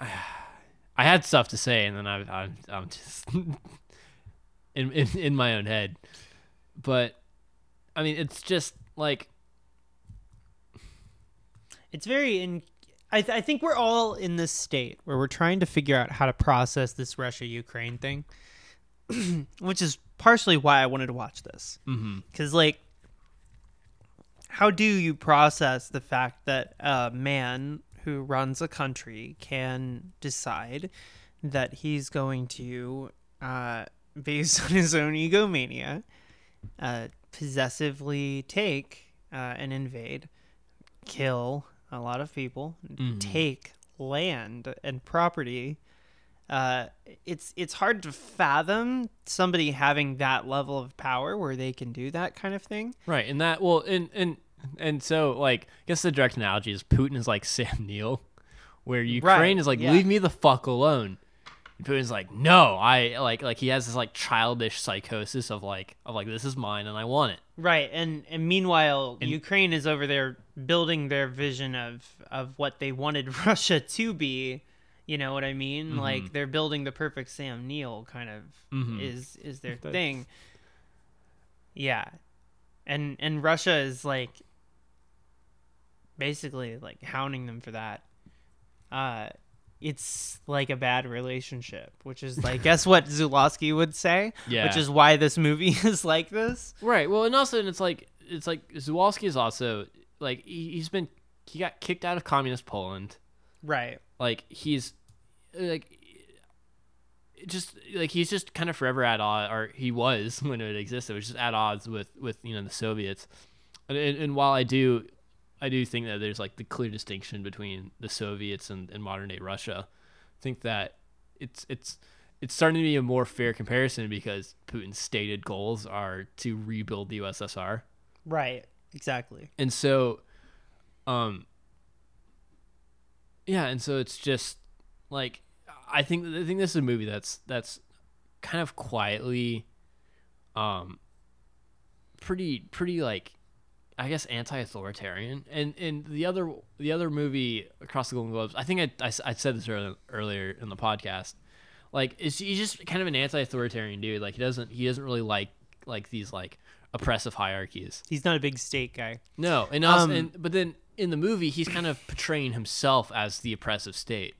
I had stuff to say, and then I I'm I'm just in in in my own head, but I mean it's just like it's very in I, th- I think we're all in this state where we're trying to figure out how to process this russia ukraine thing which is partially why i wanted to watch this. Because like how do you process the fact that a man who runs a country can decide that he's going to uh, based on his own egomania uh, possessively take uh, and invade kill a lot of people Mhm. take land and property uh, it's it's hard to fathom somebody having that level of power where they can do that kind of thing. Right, and that well, and and and so like, I guess the direct analogy is Putin is like Sam Neill, where Ukraine Right, is like, yeah. leave me the fuck alone. And Putin's like, no, I like like he has this like childish psychosis of like of like this is mine and I want it. Right, and and meanwhile, And- Ukraine is over there building their vision of of what they wanted Russia to be. You know what I mean? Mm-hmm. Like they're building the perfect Sam Neill kind of Mhm. is is their That's- thing. Yeah, and and Russia is like basically like hounding them for that. Uh, it's like a bad relationship, which is like guess what Zulawski would say, Yeah. which is why this movie is like this. Right. Well, and also and it's like it's like Zulawski is also like he, he's been he got kicked out of communist Poland. Right. like he's like just like he's just kind of forever at odds or he was when it existed it was just at odds with with you know the soviets and, and, and while i do i do think that there's like the clear distinction between the soviets and, and modern day russia i think that it's it's it's starting to be a more fair comparison because putin's stated goals are to rebuild the ussr Right. Exactly. and so um yeah and so it's just like i think i think this is a movie that's that's kind of quietly um pretty pretty like i guess anti-authoritarian and and the other the other movie across the golden globes i think I I said this earlier, earlier in the podcast like is he's just kind of an anti-authoritarian dude like he doesn't he doesn't really like like these like oppressive hierarchies He's not a big state guy. no, and also, Um, and, but then in the movie, he's kind of portraying himself as the oppressive state.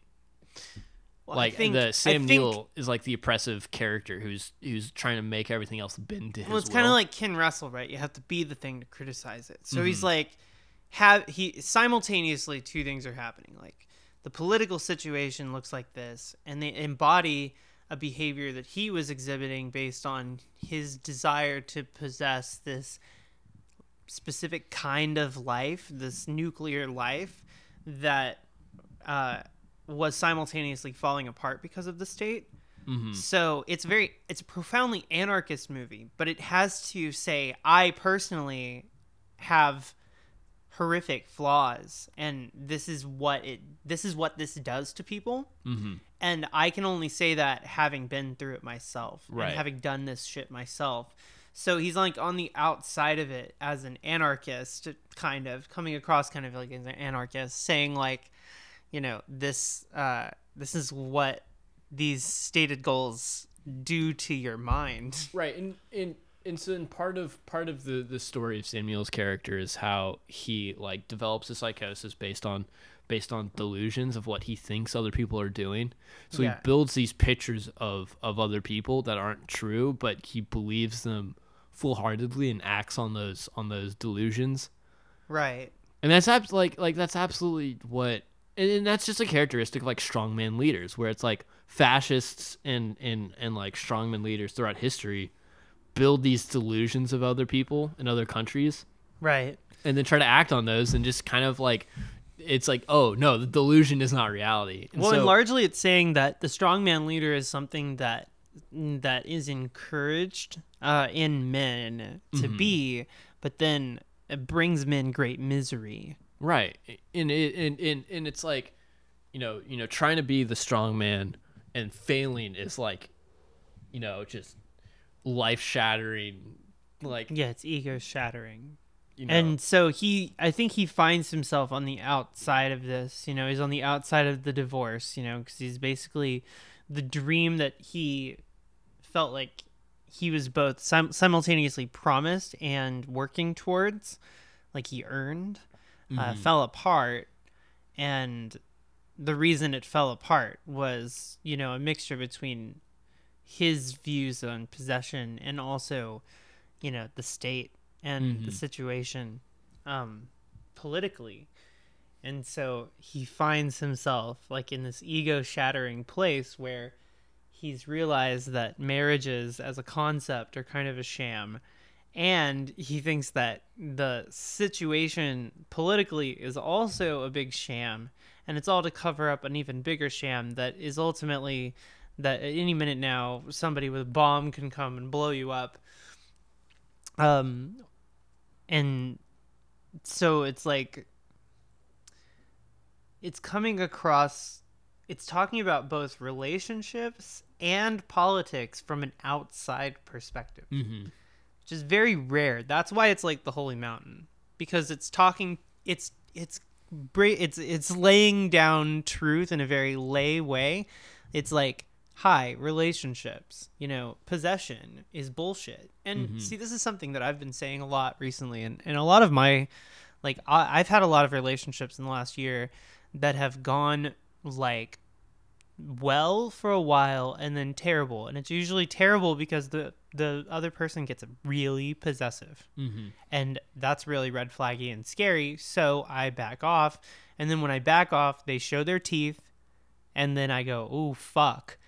Well, like think- the Sam think- Neill is like the oppressive character who's who's trying to make everything else bend to his Well, it's kind of like Ken Russell, right? You have to be the thing to criticize it. So Mm-hmm. he's like, have he simultaneously two things are happening. Like the political situation looks like this, and they embody a behavior that he was exhibiting based on his desire to possess this specific kind of life, this nuclear life that uh, was simultaneously falling apart because of the state. Mhm. So it's very it's a profoundly anarchist movie, but it has to say I personally have horrific flaws and this is what it this is what this does to people. Mhm. And I can only say that having been through it myself Right. and having done this shit myself. So he's like on the outside of it as an anarchist, kind of coming across kind of like an anarchist, saying like, you know, this uh, this is what these stated goals do to your mind. right and and and so in part of part of the the story of Sam Neill's character is how he like develops a psychosis based on based on delusions of what he thinks other people are doing. So Yeah. he builds these pictures of of other people that aren't true, but he believes them full-heartedly and acts on those on those delusions. Right. And that's abs- like like that's absolutely what and, and that's just a characteristic of like strongman leaders where it's like fascists and and and like strongman leaders throughout history build these delusions of other people in other countries Right. and then try to act on those and just kind of like it's like oh no the delusion is not reality and well, so, and largely it's saying that the strongman leader is something that that is encouraged uh, in men to Mm-hmm. be, but then it brings men great misery. Right and it and, and and it's like you know you know trying to be the strong man and failing is like you know just life shattering like Yeah, it's ego shattering. you know And so he, I think he finds himself on the outside of this. You know, he's on the outside of the divorce. You know, because he's basically the dream that he felt like he was both sim- simultaneously promised and working towards, like he earned, uh, fell apart. And the reason it fell apart was, you know, a mixture between his views on possession and also, you know, the state and the situation um, politically. And so he finds himself like in this ego shattering place where he's realized that marriages as a concept are kind of a sham. And he thinks that the situation politically is also a big sham. And it's all to cover up an even bigger sham that is ultimately that at any minute now somebody with a bomb can come and blow you up. Um, and so it's like it's coming across it's talking about both relationships and politics from an outside perspective mm-hmm. Which is very rare. That's why it's like the holy mountain because it's talking it's it's it's it's laying down truth in a very lay way. It's like hi relationships you know possession is bullshit. And mm-hmm. see this is something that i've been saying a lot recently and, and a lot of my like I, i've had a lot of relationships in the last year that have gone like well for a while and then terrible. And it's usually terrible because the the other person gets really possessive. Mm-hmm. and that's really red flaggy and scary. So i back off. And then when i back off they show their teeth. And then i go oh fuck.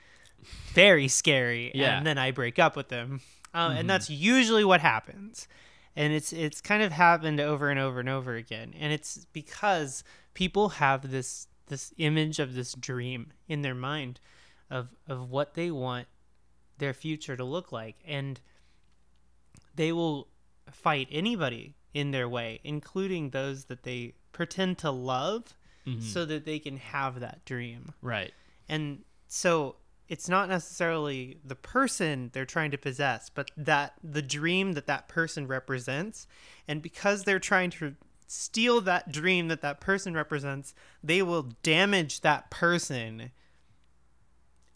Very scary. Yeah. and then i break up with them. Um, and that's usually what happens. And it's it's kind of happened over and over and over again. And it's because people have this this image of this dream in their mind of of what they want their future to look like. And they will fight anybody in their way including those that they pretend to love Mm-hmm. so that they can have that dream. Right. And so it's not necessarily the person they're trying to possess but that the dream that that person represents. And because they're trying to steal that dream that that person represents they will damage that person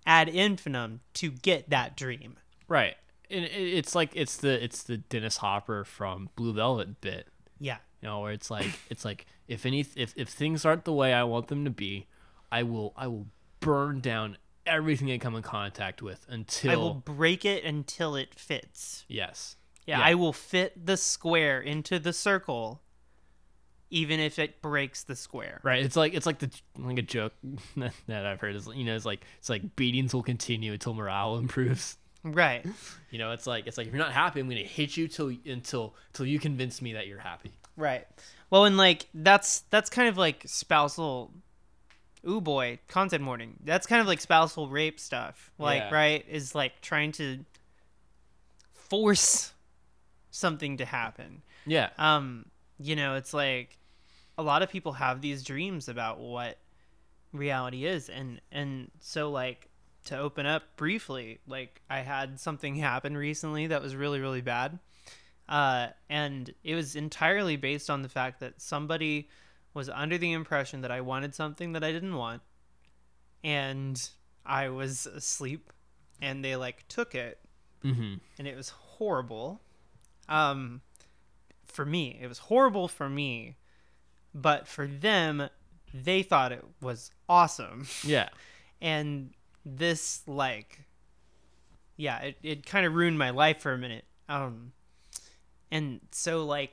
ad infinitum to get that dream right and it's like it's the it's the dennis hopper from blue velvet bit yeah you know where it's like it's like if any if, if things aren't the way i want them to be i will i will burn down everything I come in contact with until I will break it until it fits. yes. Yeah, Yeah. I will fit the square into the circle, even if it breaks the square. Right. It's like it's like the like a joke that I've heard is you know it's like it's like beatings will continue until morale improves. Right. You know, it's like it's like if you're not happy, I'm gonna hit you till until till you convince me that you're happy. Right. Well, and like that's that's kind of like spousal. Ooh boy, content warning. That's kind of like spousal rape stuff. Like, Yeah. right, is like trying to force something to happen. Yeah. Um, you know, it's like a lot of people have these dreams about what reality is and and so like to open up briefly, like I had something happen recently that was really really bad. Uh and it was entirely based on the fact that somebody was under the impression that I wanted something that I didn't want and I was asleep and they like took it Mm-hmm. and it was horrible. Um, for me, it was horrible for me, but for them, they thought it was awesome. Yeah. And this, like, yeah, it, it kind of ruined my life for a minute. Um, and so like,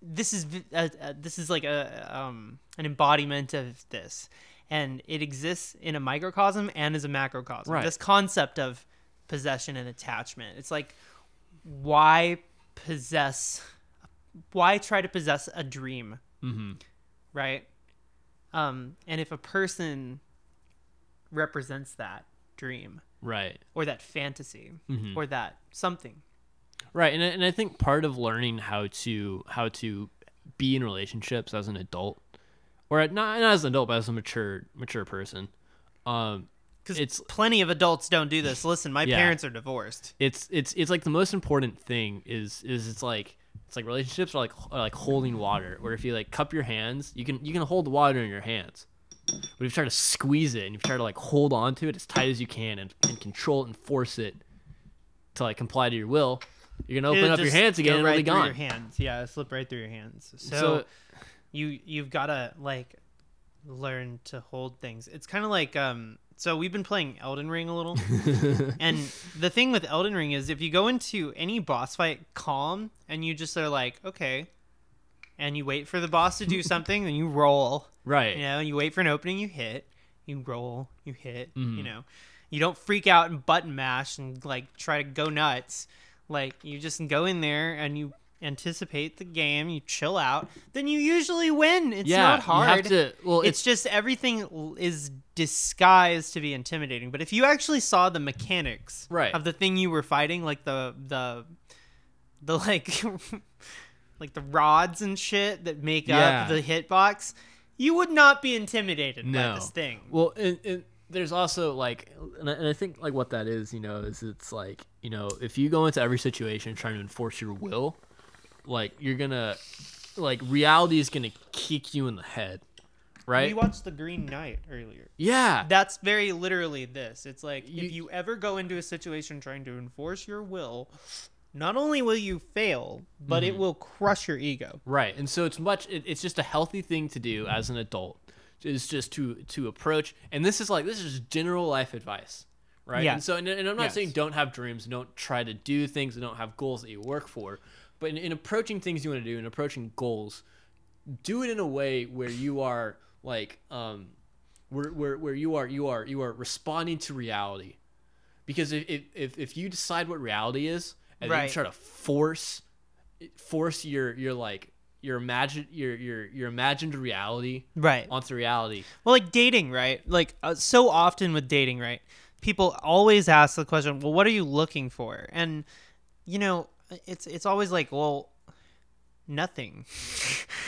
this is uh, uh, this is like a um an embodiment of this, and it exists in a microcosm and as a macrocosm. Right. This concept of possession and attachment. It's like why possess why try to possess a dream Mm-hmm. right um and if a person represents that dream Right. or that fantasy Mhm. or that something Right. And I, and I think part of learning how to how to be in relationships as an adult, or not, not as an adult, but as a mature mature person, um, because It's- plenty of adults don't do this listen my Yeah. parents are divorced it's it's it's like the most important thing is is it's like it's like relationships are like are like holding water where if you like cup your hands you can you can hold the water in your hands. But if you try to squeeze it and you try to like hold on to it as tight as you can and, and control it and force it to like comply to your will you're gonna open It'll up your hands again and right it'll be gone your hands. Yeah it'll slip right through your hands. So, so you you've got to like learn to hold things. It's kind of like um so we've been playing elden ring a little. And the thing with elden ring is if you go into any boss fight calm and you just are like okay and you wait for the boss to do something then you roll. Right. You know you wait for an opening you hit. You roll you hit you Mhm. know. You don't freak out and button mash and like try to go nuts. Like you just go in there and you anticipate the game you chill out then you usually win. It's yeah not hard you have to well it's it's, just everything is disguised to be intimidating. But if you actually saw the mechanics Right. of the thing you were fighting like the the the like like the rods and shit that make Yeah. up the hitbox you would not be intimidated by this thing. Well, and, and there's also like, and I, and I think like what that is, you know, is it's like, you know, if you go into every situation trying to enforce your will, like you're gonna, like reality is gonna kick you in the head, right? we watched the green knight earlier yeah, that's very literally this it's like You- if you ever go into a situation trying to enforce your will not only will you fail but Mm-hmm. it will crush your ego right. And so it's much, it, it's just a healthy thing to do as an adult, is just to to approach. And this is like this is just general life advice, right? Yeah. And so, and, and I'm not Yes. saying don't have dreams, don't try to do things, and don't have goals that you work for, but in, in approaching things you want to do and approaching goals, do it in a way where you are like um where, where, where you are you are you are responding to reality because if if, if, you decide what reality is and Right. you try to force force your your like your imagined your your your imagined reality right onto reality Well, like dating, right? Like uh, so often with dating, right? People always ask the question, "Well, what are you looking for?" And you know, it's it's always like, "Well, nothing."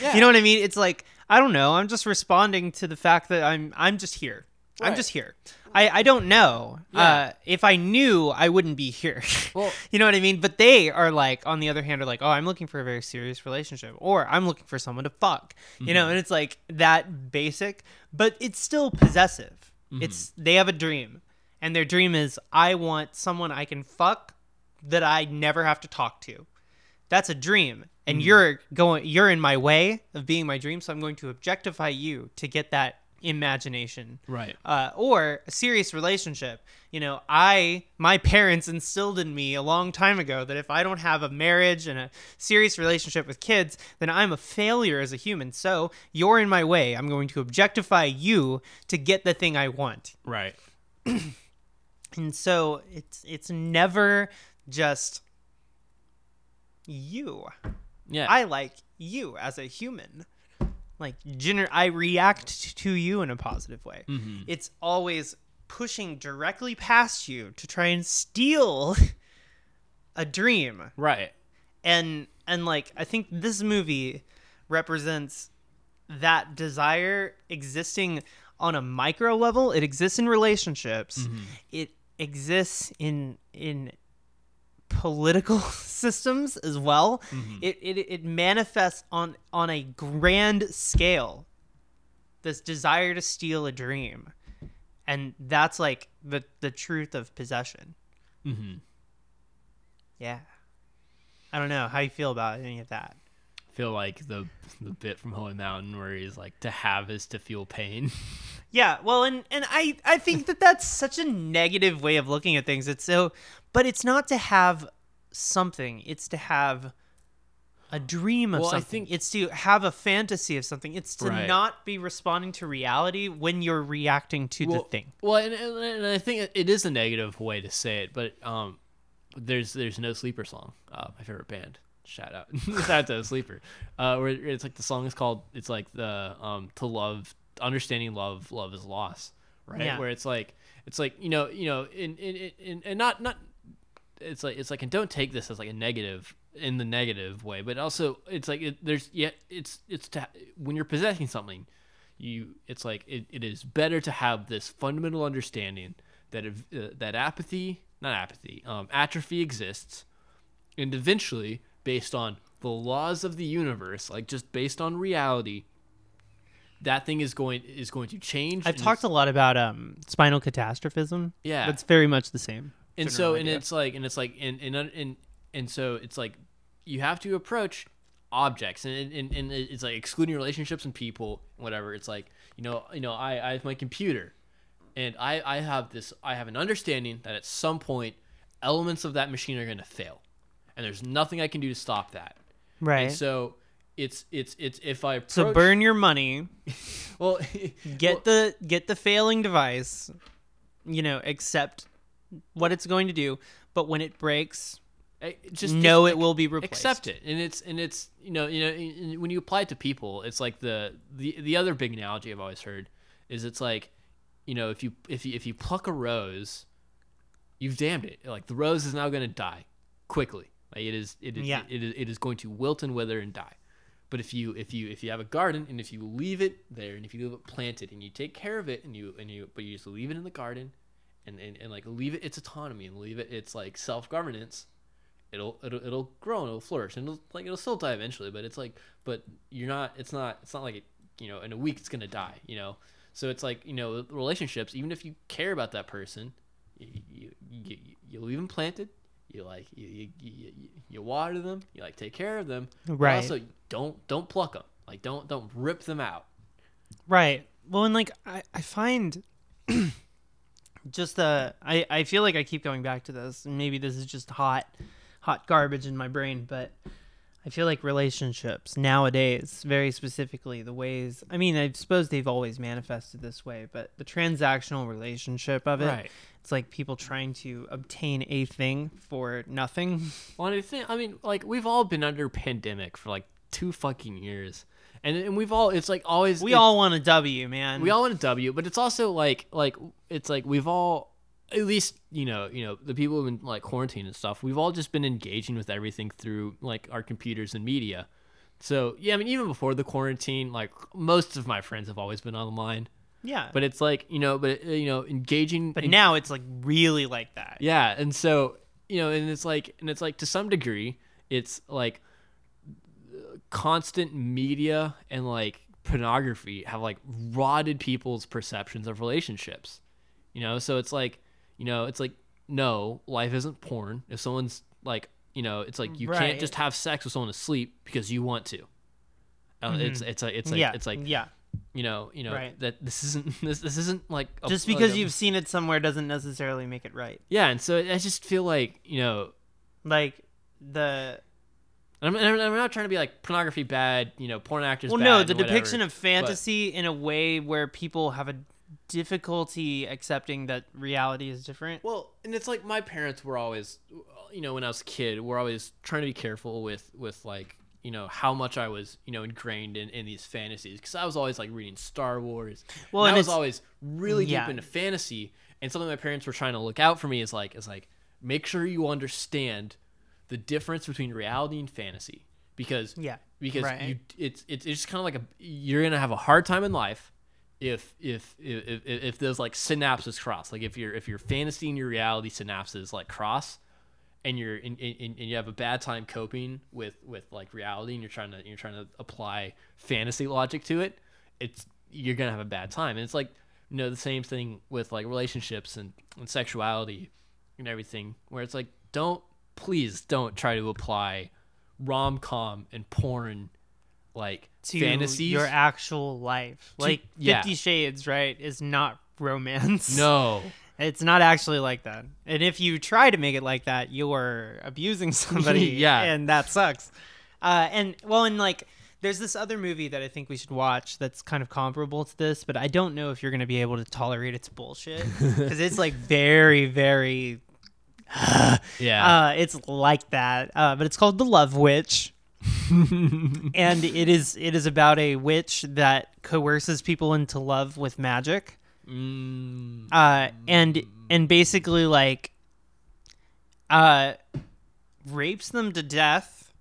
Yeah. You know what I mean? It's like, I don't know. I'm just responding to the fact that I'm I'm just here. I'm just here. I I don't know. Yeah. Uh if I knew, I wouldn't be here. Well- you know what I mean? But they are like on the other hand are like, "Oh, I'm looking for a very serious relationship or I'm looking for someone to fuck." You Mm-hmm. know, and it's like that basic, but it's still possessive. Mm-hmm. It's they have a dream. And their dream is I want someone I can fuck that I never have to talk to. That's a dream. And Mm-hmm. you're going you're in my way of being my dream, so I'm going to objectify you to get that imagination Right. uh, or a serious relationship. You know, I my parents instilled in me a long time ago that if I don't have a marriage and a serious relationship with kids, then I'm a failure as a human. So you're in my way. I'm going to objectify you to get the thing I want. Right. And so it's it's never just you. Yeah. I like you as a human. Like gener- I react to you in a positive way. Mm-hmm. It's always pushing directly past you to try and steal a dream. right. And and like I think this movie represents that desire existing on a micro level. It exists in relationships. It exists in in political systems as well. It, it it manifests on on a grand scale. This desire to steal a dream, and that's like the the truth of possession. Mm-hmm. Yeah, I don't know how you feel about any of that. Feel like the the bit from Holy Mountain where he's like, to have is to feel pain. Yeah, well, and and I I think that that's such a negative way of looking at things. It's so, but it's not to have something. It's to have a dream of Well, I something. think- it's to have a fantasy of something. It's to Right. not be responding to reality when you're reacting to well, the thing. Well, and, and, I think it- it is a negative way to say it, but um, there's there's no sleeper song. Uh, my favorite band. Shout out, shout out to sleeper. Uh, where it's like the song is called. It's like the um to love, understanding love, love is loss, right? Yeah. Where it's like it's like you know you know in in, and not not it's like it's like and don't take this as like a negative in the negative way but also it's like it, there's yeah it's it's to, when you're possessing something you it's like it, it is better to have this fundamental understanding that if, uh, that apathy not apathy um, atrophy exists and eventually based on the laws of the universe like just based on reality that thing is going is going to change I've talked a lot about um spinal catastrophism. Yeah. that's very much the same. and so and it's like and it's like and and and and so it's like you have to approach objects and, and and it's like excluding relationships and people whatever it's like you know you know i i have my computer and i i have this i have an understanding that at some point elements of that machine are going to fail and there's nothing i can do to stop that. Right. and so it's it's it's if i approach, so burn your money. well get well, the get the failing device you know accept what it's going to do but when it breaks just know just it will be replaced. Accept it. And it's and it's you know you know when you apply it to people it's like the the the other big analogy i've always heard is it's like you know if you if you if you pluck a rose you've damned it. Like the rose is now going to die quickly like it is it is Yeah. it, is it is going to wilt and wither and die but if you if you if you have a garden and if you leave it there and if you leave it planted and you take care of it and you and you but you just leave it in the garden and, and, and like leave it its autonomy and leave it its like self-governance it'll it'll it'll grow and it'll flourish and it'll like it'll still die eventually but it's like but you're not it's not it's not like it you know in a week it's gonna die you know so it's like you know relationships even if you care about that person you you, you, you leave them planted you like you, you, you, you water them you like take care of them Right. also don't don't pluck them like don't don't rip them out. Right. Well and like i, I find just the I, I feel like i keep going back to this and maybe this is just hot hot garbage in my brain but i feel like relationships nowadays very specifically the ways i mean i suppose they've always manifested this way but the transactional relationship of it Right. it's like people trying to obtain a thing for nothing. Well, I think I mean, like we've all been under pandemic for like two fucking years, and and we've all it's like always we all want a w man. We all want a W, but it's also like like it's like we've all at least you know you know the people who've been like quarantine and stuff. We've all just been engaging with everything through like our computers and media. So yeah, I mean even before the quarantine, like most of my friends have always been online. yeah But it's like you know, but uh, you know, engaging. but en- now it's like really like that yeah, and so you know, and it's like, and it's like to some degree, it's like constant media and like pornography have like rotted people's perceptions of relationships. You know, so it's like, you know, it's like no, life isn't porn. If someone's like, you know, it's like you Right. can't just have sex with someone asleep because you want to. Uh, It's it's a, it's like yeah it's like yeah you know, you know Right. that this isn't this, this isn't like a- Just like because a- you've seen it somewhere doesn't necessarily make it right. yeah, and so I just feel like you know Like the I'm, I'm I'm not trying to be like pornography bad, you know, porn actors. well, no, the depiction whatever, of fantasy in a way where people have a difficulty accepting that reality is different. Well, and it's like my parents were always, you know, when I was a kid, were always trying to be careful with with like you know how much I was you know ingrained in, in these fantasies because I was always like reading Star Wars. Well, and and I was always really yeah. deep into fantasy, and something my parents were trying to look out for me is like is like make sure you understand the difference between reality and fantasy because Yeah, because right. you it's it's it's just kind of like a you're gonna have a hard time in life if if if if, those like synapses cross like if your if your fantasy and your reality synapses like cross and you're in, and you have a bad time coping with with like reality and you're trying to you're trying to apply fantasy logic to it it's you're gonna have a bad time. And it's like you know the same thing with like relationships and, and sexuality and everything where it's like don't please don't try to apply rom-com and porn like to fantasies your actual life. Like yeah. Fifty Shades, right, is not romance. no It's not actually like that. And if you try to make it like that, you're abusing somebody. Yeah. And that sucks. Uh, and well, and like, there's this other movie that I think we should watch that's kind of comparable to this, but I don't know if you're going to be able to tolerate its bullshit because it's like very, very. yeah Uh, it's like that. Uh, but it's called The Love Witch. And it is it is about a witch that coerces people into love with magic mm, uh, and and basically like uh, rapes them to death,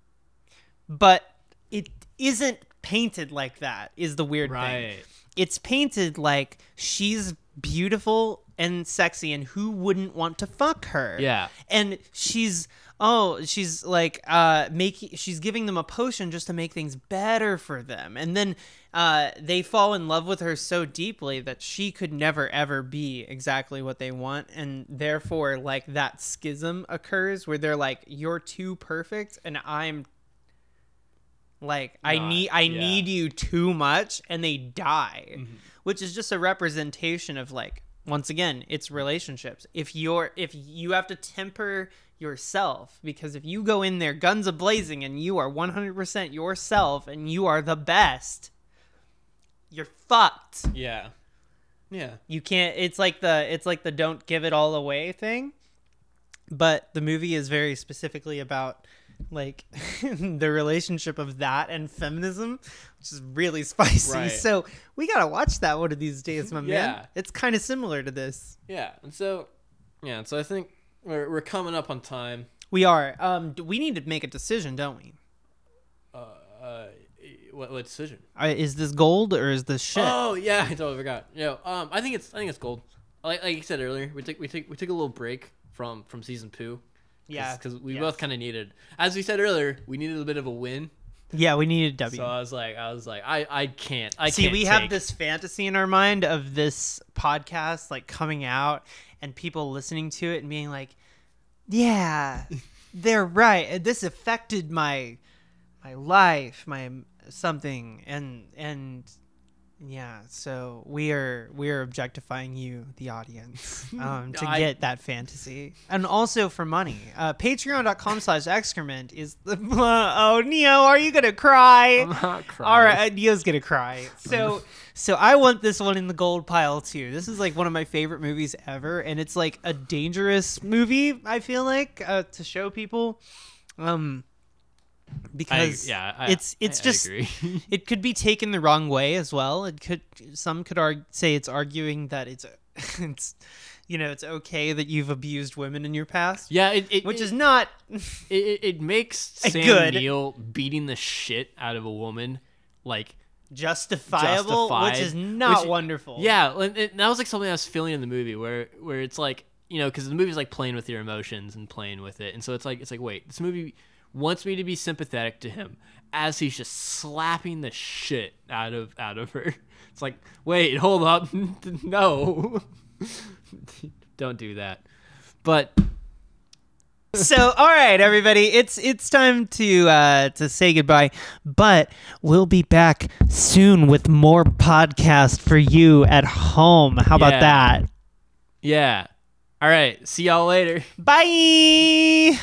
but it isn't painted like that. Is the weird thing? It's painted like she's beautiful and sexy, and who wouldn't want to fuck her? yeah and she's oh she's like uh making she's giving them a potion just to make things better for them. And then uh they fall in love with her so deeply that she could never ever be exactly what they want. And therefore like that schism occurs where they're like you're too perfect and i'm like i need i yeah. need you too much and they die. Which is just a representation of like once again it's relationships. If you're if you have to temper yourself. Because if you go in there guns a blazing and you are 100% yourself and you are the best you're fucked. Yeah. Yeah. You can't it's like the it's like the don't give it all away thing. But the movie is very specifically about like the relationship of that and feminism which is really spicy. Right. so we gotta watch that one of these days my man. Yeah. it's kind of similar to this. Yeah. And so yeah. And so i think we're, we're coming up on time we are um we need to make a decision don't we uh, uh what, what decision uh, is this gold or is this shit Oh yeah, I totally forgot. You know, um, I think it's I think it's gold. Like like you said earlier, we took we took we took a little break from from season two. yeah because we yes. both kind of needed, as we said earlier, we needed a bit of a win. yeah we need a w So I was like, I was like, I I can't. I See, can't we have this fantasy in our mind of this podcast like coming out and people listening to it and being like, "Yeah, they're right. This affected my my life, my something." And and yeah, so we are we are objectifying you, the audience, um, to I- get that fantasy, and also for money. Uh, Patreon.com slash excrement is the. oh, Neo, are you gonna cry? I'm not crying. All right, Neo's gonna cry. So, so I want this one in the gold pile too. This is like one of my favorite movies ever, and it's like a dangerous movie. I feel like uh, to show people, um, I, because yeah, I, it's it's I- I just it could be taken the wrong way as well. It could some could argue, say it's arguing that it's it's you know it's okay that you've abused women in your past, yeah, it, it which it, is not it, it, makes Sam Good. Neill beating the shit out of a woman like justifiable, which is not which- wonderful. Yeah, and that was like something I was feeling in the movie where where it's like you know because the movie's like playing with your emotions and playing with it, and so it's like it's like wait, this movie wants me to be sympathetic to him as he's just slapping the shit out of out of her. It's like wait, hold up, no, don't do that. But so all right everybody it's it's time to uh to say goodbye but we'll be back soon with more podcast for you at home how about Yeah. that Yeah. All right. See y'all later. bye